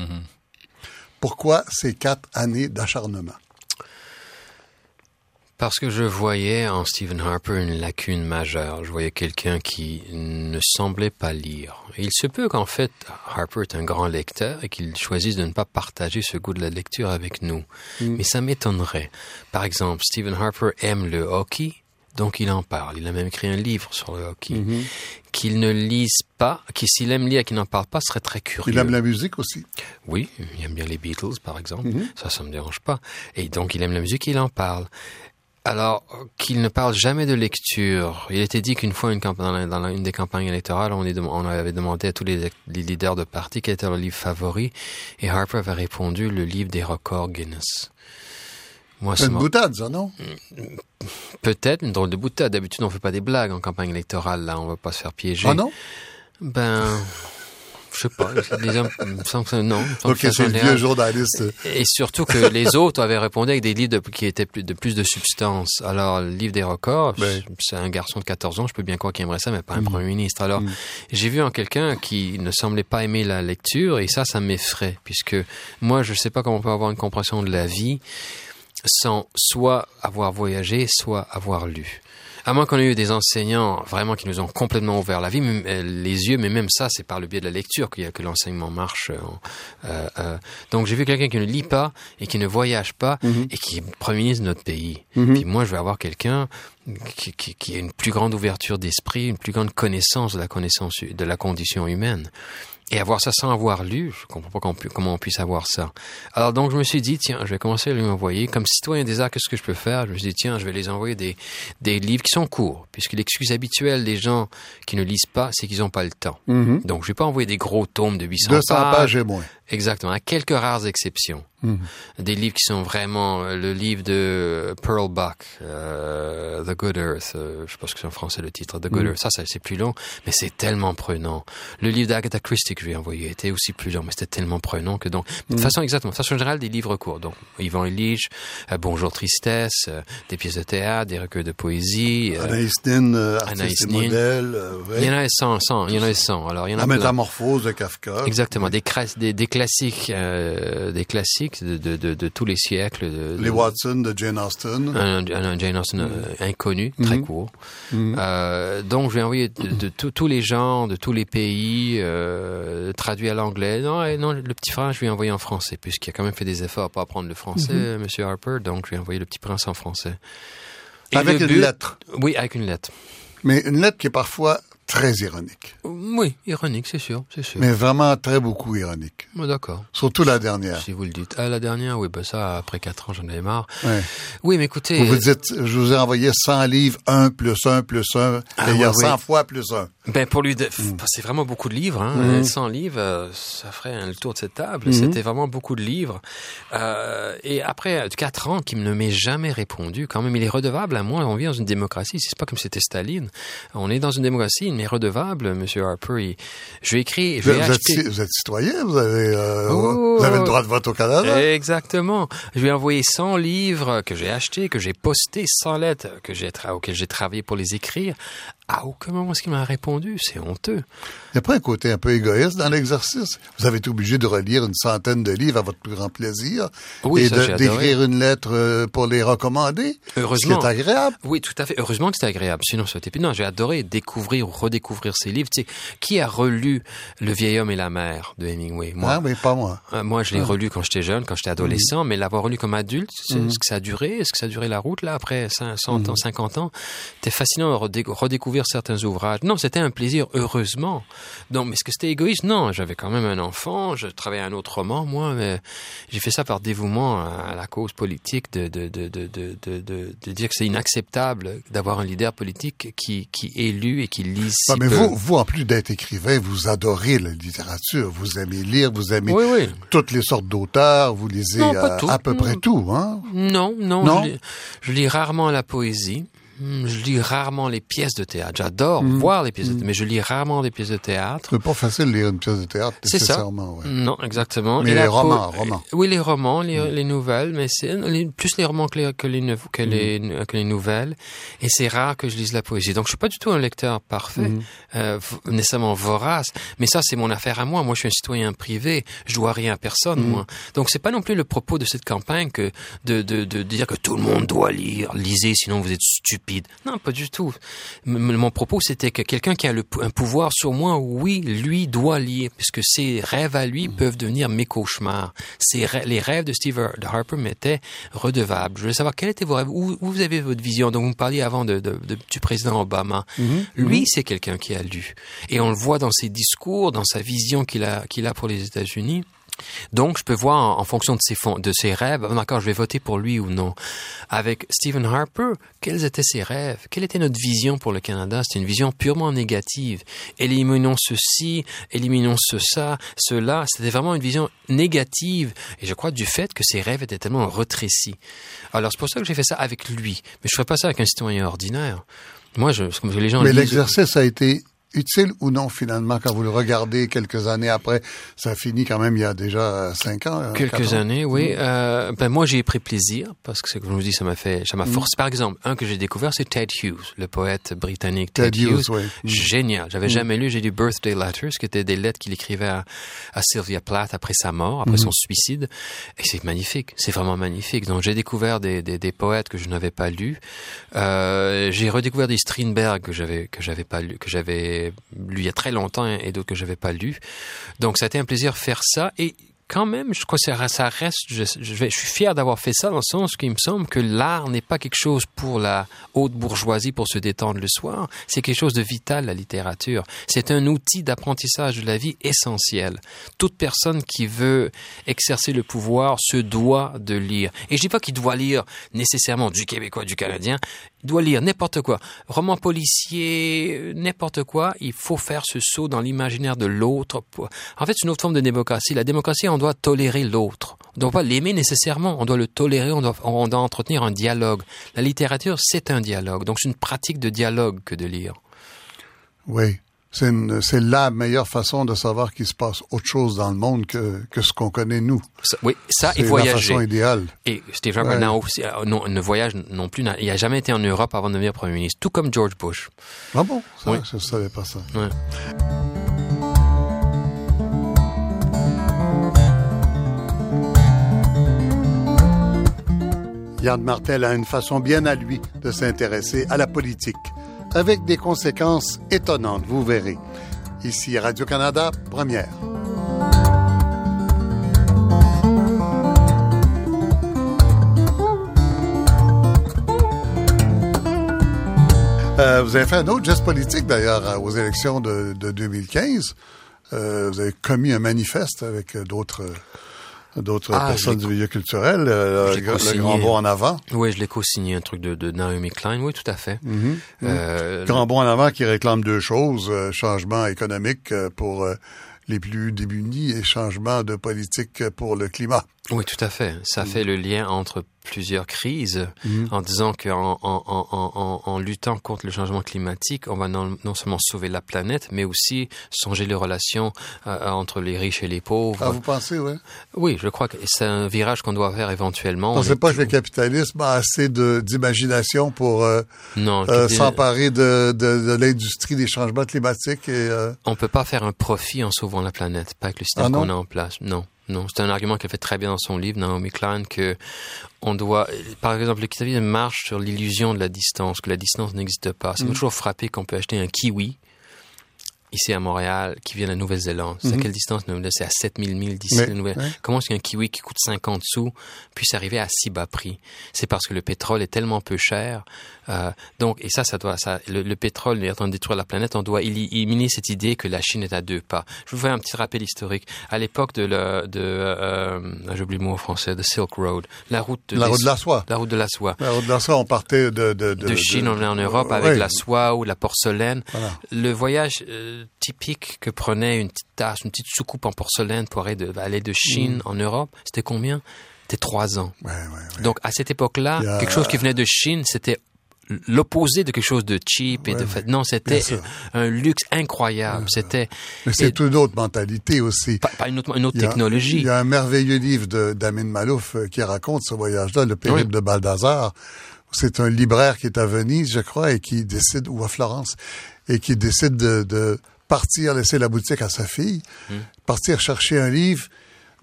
Pourquoi ces quatre années d'acharnement? Parce que je voyais en Stephen Harper une lacune majeure. Je voyais quelqu'un qui ne semblait pas lire. Et il se peut qu'en fait, Harper est un grand lecteur et qu'il choisisse de ne pas partager ce goût de la lecture avec nous. Mais ça m'étonnerait. Par exemple, Stephen Harper aime le hockey, donc il en parle. Il a même écrit un livre sur le hockey. Qu'il ne lise pas, qui s'il aime lire et qu'il n'en parle pas, serait très curieux. Il aime la musique aussi. Oui, il aime bien les Beatles, par exemple. Ça, ça me dérange pas. Et donc, il aime la musique, il en parle. Alors, qu'il ne parle jamais de lecture. Il était dit qu'une fois, une dans, la- dans la- une des campagnes électorales, on, est dem- on avait demandé à tous les, les leaders de parti quel était leur livre favori. Et Harper avait répondu le livre des records Guinness. Moi, C'est une boutade, ça, non? peut-être une drôle de boutade. D'habitude, on fait pas des blagues en campagne électorale. Là, on va pas se faire piéger. Ah non? Ben, je sais pas. Que non. Ok, c'est le vieux journaliste. Et surtout que les autres avaient répondu avec des livres de- qui étaient plus, de plus de substance. Alors, le livre des records, Ben. c'est un garçon de 14 ans, je peux bien croire qu'il aimerait ça, mais pas un premier ministre. Alors, j'ai vu en quelqu'un qui ne semblait pas aimer la lecture, et ça, ça m'effraie, puisque moi, je sais pas comment on peut avoir une compréhension de la vie sans soit avoir voyagé, soit avoir lu. À moins qu'on ait eu des enseignants vraiment qui nous ont complètement ouvert la vie, les yeux, mais même ça, c'est par le biais de la lecture qu'il y a que l'enseignement marche. euh, euh, euh. Donc j'ai vu quelqu'un qui ne lit pas et qui ne voyage pas et qui est premier ministre de notre pays. Puis moi, je vais avoir quelqu'un qui, qui, qui a une plus grande ouverture d'esprit, une plus grande connaissance de la connaissance de la condition humaine. Et avoir ça sans avoir lu, je comprends pas comment on puisse avoir ça. Alors donc je me suis dit, tiens, je vais commencer à lui envoyer, comme citoyen des arts, qu'est-ce que je peux faire? Je me suis dit, tiens, je vais les envoyer des, des livres qui sont courts, puisque l'excuse habituelle des gens qui ne lisent pas, c'est qu'ils n'ont pas le temps. Donc je vais pas envoyer des gros tomes de 800 200 pages et moins. Exactement, à quelques rares exceptions. Des livres qui sont vraiment euh, le livre de Pearl Buck, euh, The Good Earth, euh, je ce que c'est en français le titre, The Good Earth. Ça, ça c'est plus long, mais c'est tellement prenant. Le livre d'Agatha Christie que je lui ai envoyé était aussi plus long, mais c'était tellement prenant que donc, de façon exactement, de façon générale, des livres courts. Donc, Yvan Illich, euh, Bonjour Tristesse, euh, des pièces de théâtre, des recueils de poésie. euh, Anaïs Nin, euh, artiste Anaïs et Nin. modèle. euh, ouais. il y en a 100, 100, il y en a 100. Alors, il y en a La plein. métamorphose de Kafka. Exactement, des, des classiques, euh, des classiques de, de, de, de, tous les siècles. Les Watson de Jane Austen. Un, un Jane Austen euh, inconnu, très Mhm. court. Mhm. Euh, donc je vais envoyer de, de tous- les genres, de tous les pays, euh, traduit à l'anglais. Non, et non, le petit prince, je vais envoyer en français, puisqu'il a quand même fait des efforts pour apprendre le français, Mhm. Monsieur Harper. Donc je vais envoyer le petit prince en français. Et Avec le une but- lettre. Oui, avec une lettre. Mais une lettre qui est parfois très ironique. Oui, ironique, c'est sûr, c'est sûr. Mais vraiment très beaucoup ironique. Oh, D'accord. Surtout la dernière. Si vous le dites. Ah, la dernière, oui, bah ça, après quatre ans, j'en avais marre. Ouais. Oui, mais écoutez. Vous vous dites, je vous ai envoyé 100 livres, 1 plus 1 plus 1, Ah, et il y a ouais, 100 ouais. fois plus 1. Ben pour lui, de... Mm. c'est vraiment beaucoup de livres. Hein. Mhm. 100 livres, euh, ça ferait le tour de cette table. Mhm. C'était vraiment beaucoup de livres. Euh, et après quatre ans, qui ne m'ait jamais répondu, quand même, il est redevable à moi. On vit dans une démocratie. C'est pas comme si c'était Staline. On est dans une démocratie, il m'est redevable, Monsieur Harper. Il... Je lui ai écrit, je Vous, ai êtes, vous citoyen, vous avez, euh, Oh. vous avez le droit de vote au Canada. Exactement. Je lui ai envoyé 100 livres que j'ai achetés, que j'ai postés, 100 lettres que j'ai auxquelles j'ai travaillé pour les écrire. À aucun moment est-ce qu'il m'a répondu. C'est honteux. Il n'y a pas un côté un peu égoïste dans l'exercice? Vous avez été obligé de relire une centaine de livres à votre plus grand plaisir Oui, et d'écrire une lettre euh, pour les recommander. Heureusement. Ce qui est agréable. Oui, tout à fait. Heureusement que c'était agréable. Sinon, ça aurait été... Non, j'ai adoré découvrir ou redécouvrir ces livres. Tu sais, qui a relu Le vieil homme et la mer de Hemingway? Moi. Ah, mais pas moi. Euh, Moi, je l'ai Ah. relu quand j'étais jeune, quand j'étais adolescent, mais l'avoir relu comme adulte, c'est- Mhm. est-ce que ça a duré? Est-ce que ça a duré la route, là, après 100 ans, 50 ans? C'était fascinant de redé- certains ouvrages. Non, c'était un plaisir, heureusement. Donc, mais est-ce que c'était égoïste? Non, j'avais quand même un enfant, je travaillais un autre roman, moi, mais j'ai fait ça par dévouement à la cause politique de, de, de, de, dire que c'est inacceptable d'avoir un leader politique qui, qui est lu et qui lit si Ah, mais peu. vous, vous, en plus d'être écrivain, vous adorez la littérature. Vous aimez lire, vous aimez Oui, oui. toutes les sortes d'auteurs. Vous lisez Non, euh, à peu près Non. tout, hein? Non, non, Non? Je, lis, je lis rarement la poésie. Hmm, Je lis rarement les pièces de théâtre. J'adore Mhm. voir les pièces de théâtre, mais je lis rarement des pièces de théâtre. C'est pas facile de lire une pièce de théâtre, ça. nécessairement. ouais. Non, exactement. Mais Et les romans, romans. euh, Oui, les romans, les, les nouvelles, mais c'est plus les romans que les, que les, nou- que les, que les nouvelles. Et c'est rare que je lise la poésie. Donc, je suis pas du tout un lecteur parfait, euh, nécessairement vorace. Mais ça, c'est mon affaire à moi. Moi, je suis un citoyen privé. Je dois rien à personne, moi. Donc, c'est pas non plus le propos de cette campagne que de, de, de dire que tout le monde doit lire. Lisez, sinon vous êtes stupide. Non, pas du tout. M- mon propos, c'était que quelqu'un qui a le, un pouvoir sur moi, oui, lui doit lire, puisque ses rêves à lui peuvent devenir mes cauchemars. Ses les rêves de Steve Harper m'étaient redevables. Je voulais savoir quels étaient vos rêves, où, où vous avez votre vision? Donc, vous me parliez avant de, de- de- du président Obama. Mhm. Lui, c'est quelqu'un qui a lu. Et on le voit dans ses discours, dans sa vision qu'il a, qu'il a pour les États-Unis. Donc, je peux voir en, en fonction de ses, de ses rêves, d'accord, je vais voter pour lui ou non. Avec Stephen Harper, quels étaient ses rêves? Quelle était notre vision pour le Canada? C'était une vision purement négative. Éliminons ceci, éliminons ce, ça, cela. C'était vraiment une vision négative. Et je crois du fait que ses rêves étaient tellement retrécis. Alors, c'est pour ça que j'ai fait ça avec lui. Mais je ferais pas ça avec un citoyen ordinaire. Moi, je, comme les gens Mais l'exercice a été utile ou non finalement quand vous le regardez quelques années après? Ça a fini quand même il y a déjà euh, cinq ans euh, Quelques ans. années, oui. Euh, ben moi, j'ai pris plaisir parce que, comme je vous dis, ça m'a fait, ça m'a Mm. forcé. Par exemple, un que j'ai découvert, c'est Ted Hughes, le poète britannique Ted, Ted Hughes, oui. Mm. Génial. J'avais jamais lu. J'ai lu Birthday Letters, qui étaient des lettres qu'il écrivait à, à Sylvia Plath après sa mort, après Mhm. son suicide. Et c'est magnifique. C'est vraiment magnifique. Donc, j'ai découvert des, des, des poètes que je n'avais pas lus. Euh, j'ai redécouvert des Strindberg que j'avais, que j'avais pas lu, que j'avais lu il y a très longtemps et d'autres que j'avais pas lus. Donc, ça a été un plaisir de faire ça. Et quand même, je crois que ça, reste, je, je suis fier d'avoir fait ça dans le sens qu'il me semble que l'art n'est pas quelque chose pour la haute bourgeoisie pour se détendre le soir. C'est quelque chose de vital, la littérature. C'est un outil d'apprentissage de la vie essentiel. Toute personne qui veut exercer le pouvoir se doit de lire. Et je dis pas qu'il doit lire nécessairement du québécois, du canadien. Doit lire n'importe quoi. Roman policier, n'importe quoi. Il faut faire ce saut dans l'imaginaire de l'autre. En fait, c'est une autre forme de démocratie. La démocratie, on doit tolérer l'autre. On ne doit pas l'aimer nécessairement. On doit le tolérer. On doit, on doit entretenir un dialogue. La littérature, c'est un dialogue. Donc, c'est une pratique de dialogue que de lire. Oui c'est la meilleure façon de savoir qu'il se passe autre chose dans le monde que, ce qu'on connaît nous. Oui, ça et voyager. C'est la façon idéale. Et Stephen ouais. Bernard aussi, euh, ne voyage non plus. Il n'a jamais été en Europe avant de devenir Premier ministre, tout comme George Bush. Ah bon? Ça, oui. Je ne savais pas ça. Ouais. Yann Martel a une façon bien à lui de s'intéresser à la politique avec des conséquences étonnantes, vous verrez. Ici Radio-Canada, première. Euh, vous avez fait un autre geste politique d'ailleurs aux élections de, 2015. Euh, vous avez commis un manifeste avec d'autres d'autres ah, personnes du milieu culturel, euh, le, Grand Bond en avant. Oui, je l'ai co-signé, un truc de, de, Naomi Klein, oui, tout à fait. Mm-hmm. euh, Grand Bond en avant qui réclame deux choses, euh, changement économique pour les plus démunis et changement de politique pour le climat. Oui, tout à fait. Ça mm. fait le lien entre plusieurs crises mm. en disant qu'en en, en, en, luttant contre le changement climatique, on va non, seulement sauver la planète, mais aussi songer les relations euh, entre les riches et les pauvres. Ah, vous pensez, oui? Oui, je crois que c'est un virage qu'on doit faire éventuellement. On ne sait pas que le capitalisme a assez d'imagination pour euh, euh, s'emparer de, de, de l'industrie des changements climatiques. Et, On peut pas faire un profit en sauvant la planète, pas avec le système ah qu'on a en place. Non. Non, c'est un argument qu'elle fait très bien dans son livre, Naomi Klein, que on doit, par exemple, le capitalisme marche sur l'illusion de la distance, que la distance n'existe pas. Ça m'a mm. toujours frappé qu'on peut acheter un kiwi ici à Montréal qui vient de Nouvelle-Zélande. C'est à mhm. quelle distance C'est à 7000 milles d'ici de Nouvelle Comment est-ce qu'un kiwi qui coûte 50 sous puisse arriver à si bas prix? C'est parce que le pétrole est tellement peu cher. Euh, donc, et ça, ça doit, ça, le, pétrole est en train de détruire la planète. On doit éliminer cette idée que la Chine est à deux pas. Je vous fais un petit rappel historique. À l'époque de, de, euh, j'oublie le mot en français, de Silk Road, la route de la route de la soie. La route de la soie. La route de la soie, on partait de de, de, Chine, on venait en Europe avec la soie ou la porcelaine. Le voyage euh, typique que prenait une petite tasse, une petite soucoupe en porcelaine pour aller de, aller de Chine mm. en Europe, c'était combien? C'était trois ans. Donc à cette époque-là, quelque chose qui venait de Chine, c'était l'opposé de quelque chose de cheap et de fait. Non, c'était un luxe incroyable. C'était. Mais c'est une autre mentalité aussi. Pas, une autre, une autre technologie. Il y a un merveilleux livre de d'Amin Malouf euh, qui raconte ce voyage-là, le périple de Baldassare. C'est un libraire qui est à Venise, je crois, et qui décide, ou à Florence, et qui décide de partir laisser la boutique à sa fille, hmm. partir chercher un livre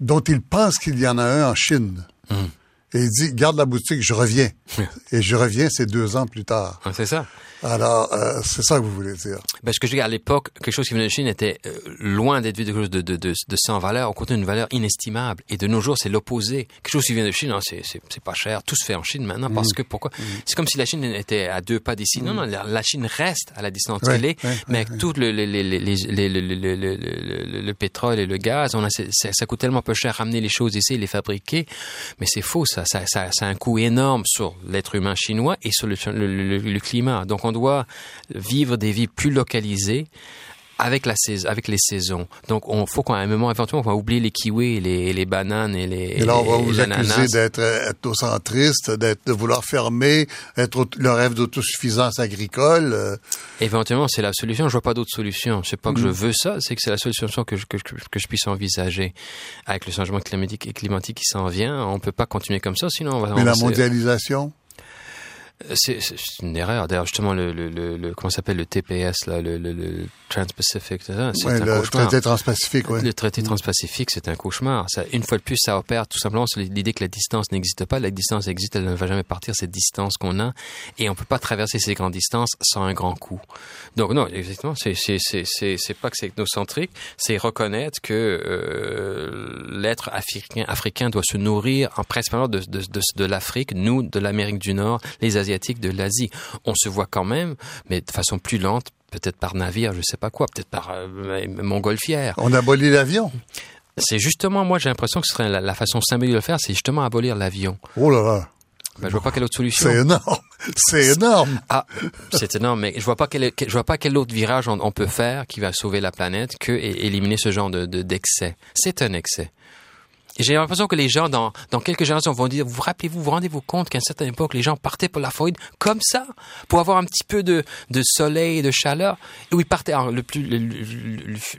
dont il pense qu'il y en a un en Chine. Hmm. Et il dit, garde la boutique, je reviens. et je reviens, c'est deux ans plus tard. Ah, c'est ça. Alors, euh, c'est ça que vous voulez dire. Ben, ce que je dis à l'époque, quelque chose qui venait de Chine était euh, loin d'être vu de, de, de, de, de sans valeur, on comptait une valeur inestimable. Et de nos jours, c'est l'opposé. Quelque chose qui vient de Chine, c'est, c'est, pas cher. Tout se fait en Chine maintenant parce mm. que pourquoi? Mm. C'est comme si la Chine était à deux pas d'ici. Non, mm. non, la, Chine reste à la distance qu'elle est, mais avec tout le, le, le, pétrole et le gaz, on a, ça, coûte tellement peu cher ramener les choses ici et les fabriquer. Mais c'est faux, ça. Ça, a un coût énorme sur l'être humain chinois et sur le, climat. Donc, on doit vivre des vies plus localisées avec la saison, avec les saisons. Donc, on faut qu'à un moment, éventuellement, on va oublier les kiwis, les, les bananes et les. Et là, on va vous accuser d'être ethnocentriste, d'être, de vouloir fermer, être le rêve d'autosuffisance agricole. Euh. Éventuellement, c'est la solution. Je vois pas d'autre solution. C'est pas que je mm. veux ça, c'est que c'est la solution que je, que, que, je puisse envisager. Avec le changement climatique et climatique qui s'en vient, on peut pas continuer comme ça, sinon on va. Mais la mondialisation? C'est une erreur. D'ailleurs, justement, le, le, le, comment s'appelle le TPS, là, le, le, Trans-Pacific, c'est un le traité transpacifique, oui. Le traité transpacifique, c'est un cauchemar. Ça, une fois de plus, ça opère tout simplement sur l'idée que la distance n'existe pas. La distance existe, elle ne va jamais partir, cette distance qu'on a. Et on peut pas traverser ces grandes distances sans un grand coup. Donc, non, exactement, c'est, c'est, c'est, c'est, pas que c'est ethnocentrique, c'est reconnaître que euh, l'être africain, africain doit se nourrir en principalement de, de, de, de l'Afrique, nous, de l'Amérique du Nord, les Asiatiques de l'Asie. On se voit quand même, mais de façon plus lente, peut-être par navire, je sais pas quoi, peut-être par euh, montgolfière. On abolit l'avion. C'est justement, moi, j'ai l'impression que ce serait la, façon simple de le faire, c'est justement abolir l'avion. Oh là là. Ben, je vois pas quelle autre solution. C'est énorme. C'est énorme. Ah, c'est énorme, mais je vois pas quel, je vois pas quel autre virage on, peut faire qui va sauver la planète que éliminer ce genre de d'excès. C'est un excès. J'ai l'impression que les gens, dans, dans quelques générations, vont dire, vous vous rappelez-vous, vous rendez-vous compte qu'à une certaine époque, les gens partaient pour la Floride comme ça, pour avoir un petit peu de, de soleil et de chaleur. Et ils partaient, le plus,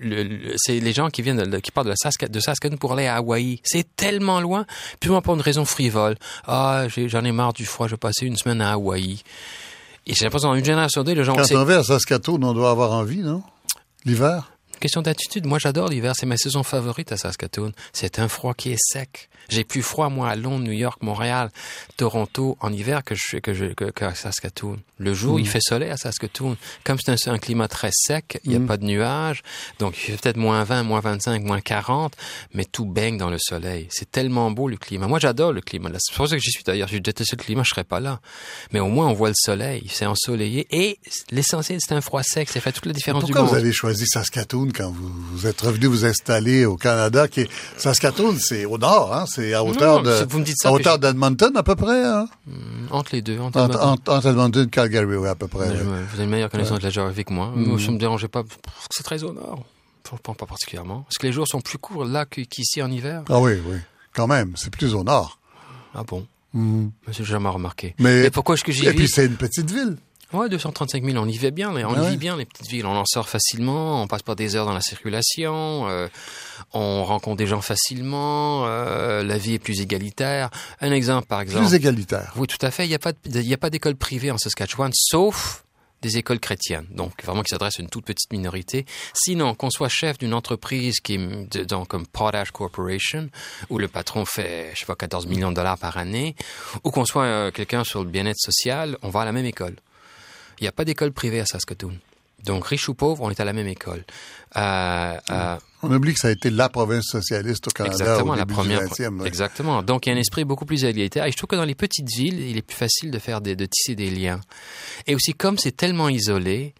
le, c'est les gens qui viennent, qui partent de, la Sask de Saskatoon pour aller à Hawaï. C'est tellement loin, purement pour une raison frivole. Ah, j'en ai, marre du froid, je vais passer une semaine à Hawaï. Et j'ai l'impression, dans une génération, les gens... Quand on va à Saskatoon, on doit avoir envie, non? L'hiver? Question d'attitude. Moi, j'adore l'hiver. C'est ma saison favorite à Saskatoon. C'est un froid qui est sec. J'ai plus froid, moi, à Londres, New York, Montréal, Toronto, en hiver que je, que je, que, qu'à Saskatoon. Le jour, il fait soleil à Saskatoon. Comme c'est un, un climat très sec, il n'y a pas de nuages. Donc, il fait peut-être moins 20, moins 25, moins 40, mais tout baigne dans le soleil. C'est tellement beau, le climat. Moi, j'adore le climat. C'est pour ça que j'y suis d'ailleurs. Si je détestais le climat, je serais pas là. Mais au moins, on voit le soleil. C'est ensoleillé. Et l'essentiel, c'est un froid sec. Ça fait toute la différence Pourquoi du vous monde. avez choisi Saskatoon quand vous, vous êtes revenu vous installer au Canada? Qui est... Saskatoon, c'est au nord, hein? C'est à hauteur Non, de, c'est- vous me dites ça, à hauteur d'Edmonton, à peu près, hein? Entre les deux. Entre, Entre, entre, entre Edmonton et Calgary, oui, à peu près. Mais oui. je me- Vous avez une meilleure connaissance de la géographie que moi. Moi, ça me dérangeait pas. C'est très au nord. Je pense pas particulièrement. Parce que les jours sont plus courts là qu'ici en hiver. Ah oui, oui. Quand même, c'est plus au nord. Ah bon? Mhm. Mais j'ai jamais remarqué. Mais- Et pourquoi est-ce que j'y Et vis? puis, c'est une petite ville. Ouais, 235 000, on y vit bien, on Ah y ouais. vit bien les petites villes. On en sort facilement, on passe pas des heures dans la circulation, euh, on rencontre des gens facilement, euh, la vie est plus égalitaire. Un exemple, par exemple. Plus égalitaire. Oui, tout à fait. Il n'y a pas, de- il y a pas d'école privée en Saskatchewan, sauf des écoles chrétiennes, donc vraiment qui s'adressent à une toute petite minorité. Sinon, qu'on soit chef d'une entreprise qui est de- donc comme Potash Corporation, où le patron fait, je sais pas, 14 millions de dollars par année, ou qu'on soit euh, quelqu'un sur le bien-être social, on va à la même école. Il n'y a pas d'école privée à Saskatoon. Donc, riche ou pauvre, on est à la même école. Euh, euh, On oublie que ça a été la province socialiste au Canada Exactement, au la début première. du 20e. ouais. Exactement. Donc, il y a un esprit beaucoup plus égalitaire. Et je trouve que dans les petites villes, il est plus facile de faire des, de tisser des liens. Et aussi, comme c'est tellement isolé,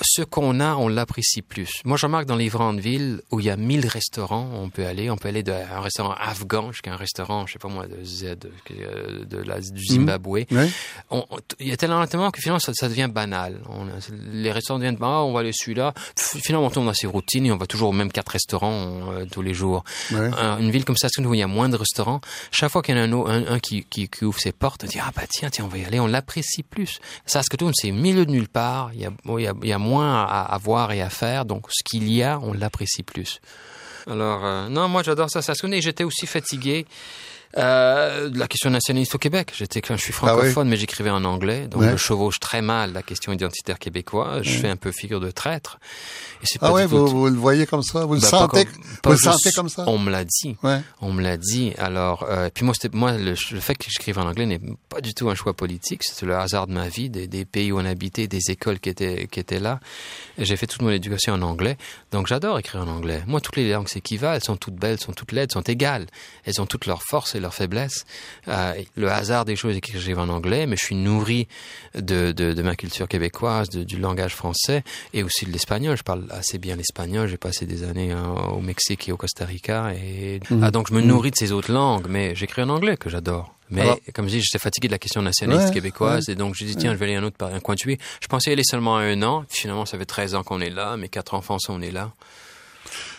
ce qu'on a, on l'apprécie plus. Moi, je remarque dans les grandes villes où il y a 1000 restaurants, on peut aller. On peut aller d'un restaurant afghan jusqu'à un restaurant, je sais pas moi, de Z, euh, de la, du Zimbabwe. On- on- il y a tellement, tellement que finalement ça, ça devient banal. On les restaurants deviennent ah, on va aller celui-là. Finalement, on tombe dans ces routines et on va toujours aux mêmes quatre restaurants euh, tous les jours. Ouais. Un- une ville comme Saskatoon où il y a moins de restaurants, chaque fois qu'il y en a un, au- un, un qui, qui, qui ouvre ses portes, on dit ah bah tiens tiens on va y aller, on l'apprécie plus. Saskatoon c'est au milieu de nulle part, il y a, bon, il y a, il y a moins à, à voir et à faire, donc ce qu'il y a, on l'apprécie plus. Alors euh, non, moi j'adore ça Saskatoon et j'étais aussi fatigué. Euh, la question nationaliste au Québec. J'étais quand je suis Ah oui. francophone, mais j'écrivais en anglais, donc Ouais. je chevauche très mal la question identitaire québécoise. Je fais un peu figure de traître. Et c'est Ah pas ouais, vous, vous le voyez comme ça? Vous le bah, sentez, comme- vous pas le juste- sentez comme ça? On me l'a dit. Ouais. On me l'a dit. Alors, euh, puis moi, c'était moi le, le fait que j'écrive en anglais n'est pas du tout un choix politique. C'était le hasard de ma vie, des, des pays où on habitait, des écoles qui étaient qui étaient là. J'ai fait toute mon éducation en anglais, donc j'adore écrire en anglais. Moi, toutes les langues s'équivalent. Elles sont toutes belles, elles sont toutes laides, elles sont égales. Elles ont toutes leurs forces et leurs faiblesses. Euh, le hasard des choses est que j'écrive en anglais, mais je suis nourri de, de, de ma culture québécoise, de- du langage français et aussi de l'espagnol. Je parle assez bien l'espagnol. J'ai passé des années hein, au Mexique et au Costa Rica et ah, donc je me nourris de ces autres langues, mais j'écris en anglais que j'adore. Mais Alors- comme je dis, j'étais fatigué de la question nationaliste Ouais, québécoise et donc je dis tiens, je vais aller un autre un coin de tuer. Je pensais y aller seulement un an, finalement ça fait 13 ans qu'on est là, mes quatre enfants sont nés là.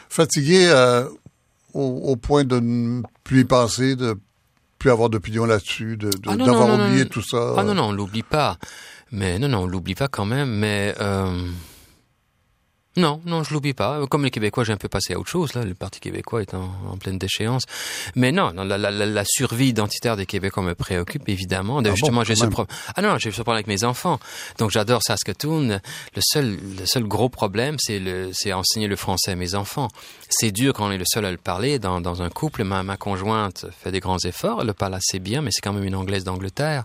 Fatigué euh, au, au point de ne plus y penser, de plus avoir d'opinion là-dessus, de, de- Ah d'avoir oublié non. tout ça. Ah non non, on l'oublie pas. Mais non non, on l'oublie pas quand même, mais euh, non, non, je l'oublie pas. Comme les Québécois, j'ai un peu passé à autre chose. Là, le Parti québécois est en, en pleine déchéance. Mais non, non la, la, la, la survie identitaire des Québécois me préoccupe évidemment. bon, Justement, j'ai quand ce problème. Ah non, j'ai ce problème avec mes enfants. Donc j'adore Saskatoon. Le seul, le seul gros problème, c'est le, c'est enseigner le français à mes enfants. C'est dur quand on est le seul à le parler dans, dans un couple. Ma, ma conjointe fait des grands efforts, elle le parle assez bien, mais c'est quand même une anglaise d'Angleterre.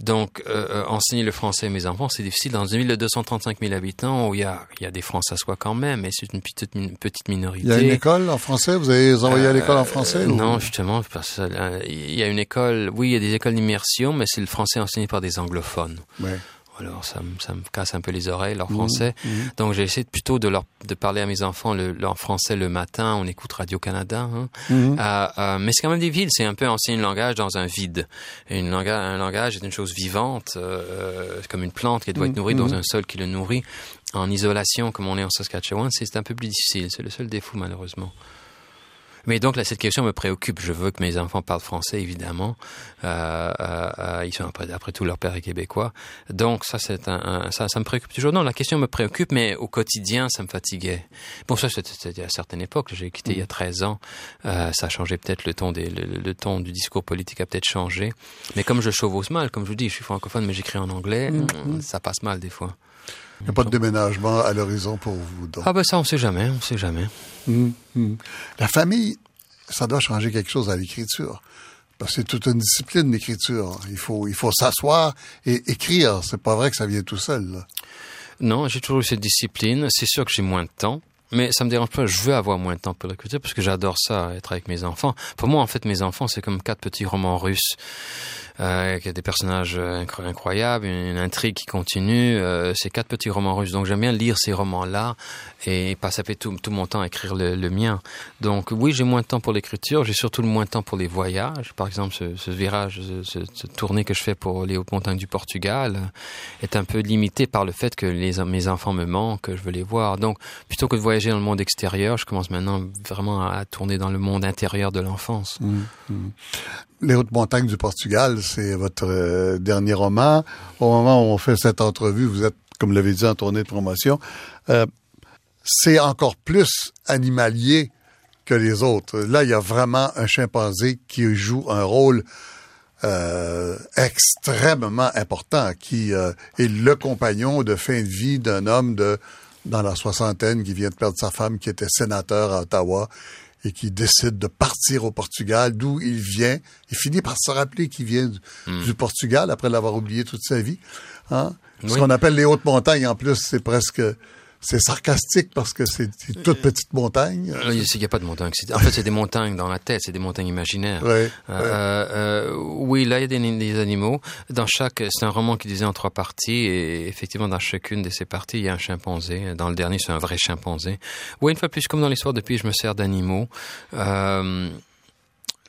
Donc euh, euh, enseigner le français à mes enfants, c'est difficile dans une ville de 235 000 habitants où il y a, il y a des François quand même, mais c'est une petite, une petite minorité. Il y a une école en français? Vous avez envoyé à l'école en français? Euh, ou- Non, justement, parce euh, il y a une école, oui, il y a des écoles d'immersion, mais c'est le français enseigné par des anglophones. Ouais. Alors ça, me- ça me casse un peu les oreilles, Mmh, leur français. Donc j'ai essayé plutôt de leur de parler à mes enfants le, leur français le matin. On écoute Radio Canada. Hein. Mhm. Euh, euh, mais c'est quand même des villes. C'est un peu enseigner le langage dans un vide. Une langage, un langage est une chose vivante, euh, comme une plante qui doit être nourrie dans un sol qui le nourrit. En isolation, comme on est en Saskatchewan, c'est un peu plus difficile. C'est le seul défaut, malheureusement. Mais donc là, cette question me préoccupe. Je veux que mes enfants parlent français, évidemment. Euh, euh, euh, ils sont après, après tout leur père est québécois. Donc ça, c'est un, un- ça, ça me préoccupe toujours. Non, la question me préoccupe, mais au quotidien, ça me fatiguait. Bon, ça, c'était à certaines époques. J'ai quitté il y a 13 ans. Euh, ça a changé peut-être le ton des, le, le ton du discours politique a peut-être changé. Mais comme je chevauche mal, comme je vous dis, je suis francophone, mais j'écris en anglais, ça passe mal des fois. Il n'y a pas de déménagement à l'horizon pour vous. Ah ben ça, on sait jamais, on sait jamais. Hum, hum. La famille, ça doit changer quelque chose à l'écriture. Parce que c'est toute une discipline d'écriture. Il faut, il faut s'asseoir et écrire. C'est pas vrai que ça vient tout seul. Non, j'ai toujours eu cette discipline. C'est sûr que j'ai moins de temps. Mais ça me dérange pas, je veux avoir moins de temps pour l'écriture parce que j'adore ça, être avec mes enfants. Pour moi, en fait, mes enfants, c'est comme quatre petits romans russes avec des personnages euh, incroyables, une, intrigue qui continue. Euh, c'est quatre petits romans russes. Donc j'aime bien lire ces romans-là et pas tout, tout mon temps à écrire le, mien. Donc oui, j'ai moins de temps pour l'écriture. J'ai surtout le moins de temps pour les voyages. Par exemple, ce, virage, ce, tournée que je fais pour les hautes montagnes du Portugal est un peu limité par le fait que mes enfants me manquent, que je veux les voir. Donc plutôt que de voyager dans le monde extérieur, je commence maintenant vraiment à, tourner dans le monde intérieur de l'enfance. Mmh, mmh. Les hautes montagnes du Portugal, c'est votre euh, dernier roman. Au moment où on fait cette entrevue, vous êtes, comme l'avez dit, en tournée de promotion. Euh, c'est encore plus animalier que les autres. Là, il y a vraiment un chimpanzé qui joue un rôle euh, extrêmement important, qui est le compagnon de fin de vie d'un homme de dans la soixantaine qui vient de perdre sa femme, qui était sénateur à Ottawa et qui décide de partir au Portugal, d'où il vient. Il finit par se rappeler qu'il vient du, hmm. Portugal après l'avoir oublié toute sa vie. Hein? Ce qu'on appelle les hautes montagnes, en plus, c'est presque c'est sarcastique parce que c'est une toute petite montagne. Il n'y a pas de montagne. En fait, c'est des montagnes dans la tête, c'est des montagnes imaginaires. Euh, euh, oui, là, il y a des, animaux. Dans chaque, c'est un roman qui disait en trois parties, et effectivement, dans chacune de ces parties, il y a un chimpanzé. Dans le dernier, c'est un vrai chimpanzé. Oui, une fois plus, comme dans l'histoire depuis, je me sers d'animaux. Euh,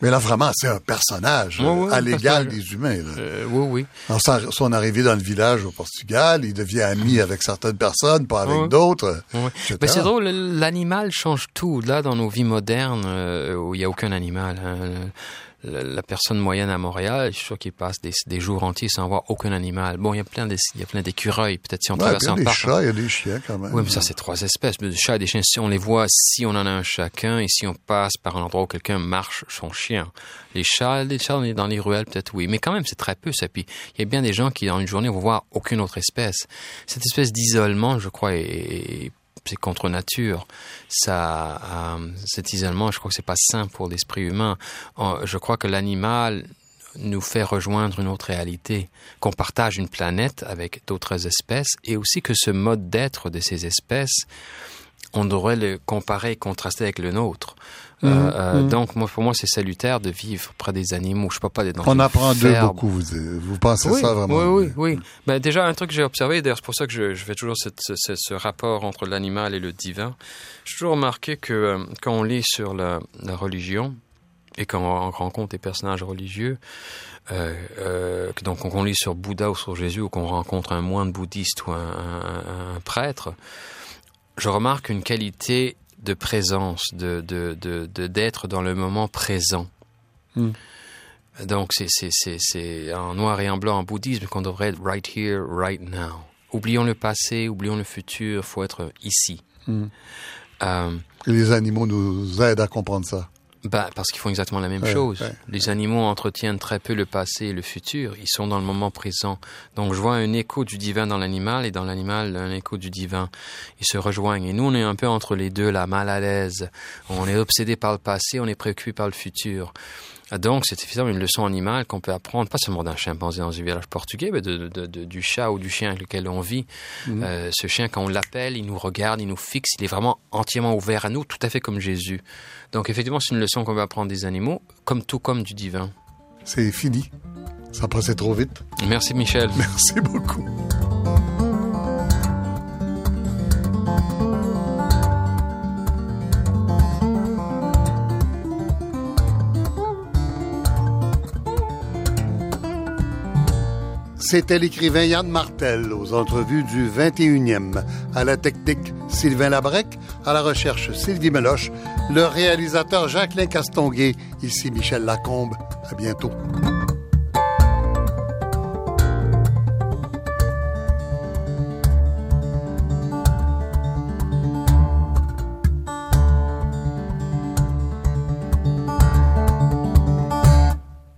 mais là, vraiment, c'est un personnage à l'égal des humains. Euh, oui, oui. Alors, son arrivée dans le village au Portugal, il devient ami avec certaines personnes, pas avec d'autres. Mais c'est drôle, l'animal change tout. Là, dans nos vies modernes, euh, où il n'y a aucun animal. Hein, la, personne moyenne à Montréal, je suis sûr qu'il passe des, des, jours entiers sans voir aucun animal. Bon, il y a plein il y a plein d'écureuils. Peut-être si on traverse un parc. Il y a des chats, il y a des chiens quand même. Oui, mais ça, c'est trois espèces. Des chats et des chiens, si on les voit, si on en a un chacun, et si on passe par un endroit où quelqu'un marche son chien. Les chats, les chats, est dans les ruelles, peut-être oui. Mais quand même, c'est très peu, ça. Puis, il y a bien des gens qui, dans une journée, vont voir aucune autre espèce. Cette espèce d'isolement, je crois, est c'est contre nature. Ça, euh, cet isolement, je crois que c'est pas sain pour l'esprit humain. je crois que l'animal nous fait rejoindre une autre réalité, qu'on partage une planète avec d'autres espèces, et aussi que ce mode d'être de ces espèces, on devrait le comparer et contraster avec le nôtre. Euh, mhm. euh, mhm. donc, moi, pour moi, c'est salutaire de vivre près des animaux. Je peux pas être dans On apprend d'eux beaucoup. Vous, vous pensez ça vraiment? Oui, oui, oui. Ben, déjà, un truc que j'ai observé, d'ailleurs, c'est pour ça que je, je fais toujours cette, ce, ce, rapport entre l'animal et le divin. J'ai toujours remarqué que euh, quand on lit sur la, la, religion et quand on rencontre des personnages religieux, euh, euh, donc on lit sur Bouddha ou sur Jésus ou qu'on rencontre un moine bouddhiste ou un, un, un prêtre, je remarque une qualité de présence, de d'être de, dans le moment présent. Hmm. Donc c'est c'est en noir et en blanc en bouddhisme qu'on devrait être right here, right now. Oublions le passé, oublions le futur, faut être ici. Hmm. Euh, les animaux nous aident à comprendre ça. Bah, parce qu'ils font exactement la même chose. Les animaux entretiennent très peu le passé et le futur. Ils sont dans le moment présent. Donc, je vois un écho du divin dans l'animal et dans l'animal, un écho du divin. Ils se rejoignent. Et nous, on est un peu entre les deux, là, mal à l'aise. On est obsédé par le passé, on est préoccupé par le futur. Ah, donc, c'est évidemment une leçon animale qu'on peut apprendre, pas seulement d'un chimpanzé dans un village portugais, mais de, de, de, du chat ou du chien avec lequel on vit. Mhm. Euh, ce chien, quand on l'appelle, il nous regarde, il nous fixe, il est vraiment entièrement ouvert à nous, tout à fait comme Jésus. Donc, effectivement, c'est une leçon qu'on peut apprendre des animaux, comme tout comme du divin. C'est fini. Ça passait trop vite. Merci, Michel. Merci beaucoup. C'était l'écrivain Yann Martel aux entrevues du 21e. À la technique, Sylvain Labrec. À la recherche, Sylvie Meloche. Le réalisateur Jacqueline Castonguay. Ici Michel Lacombe. À bientôt.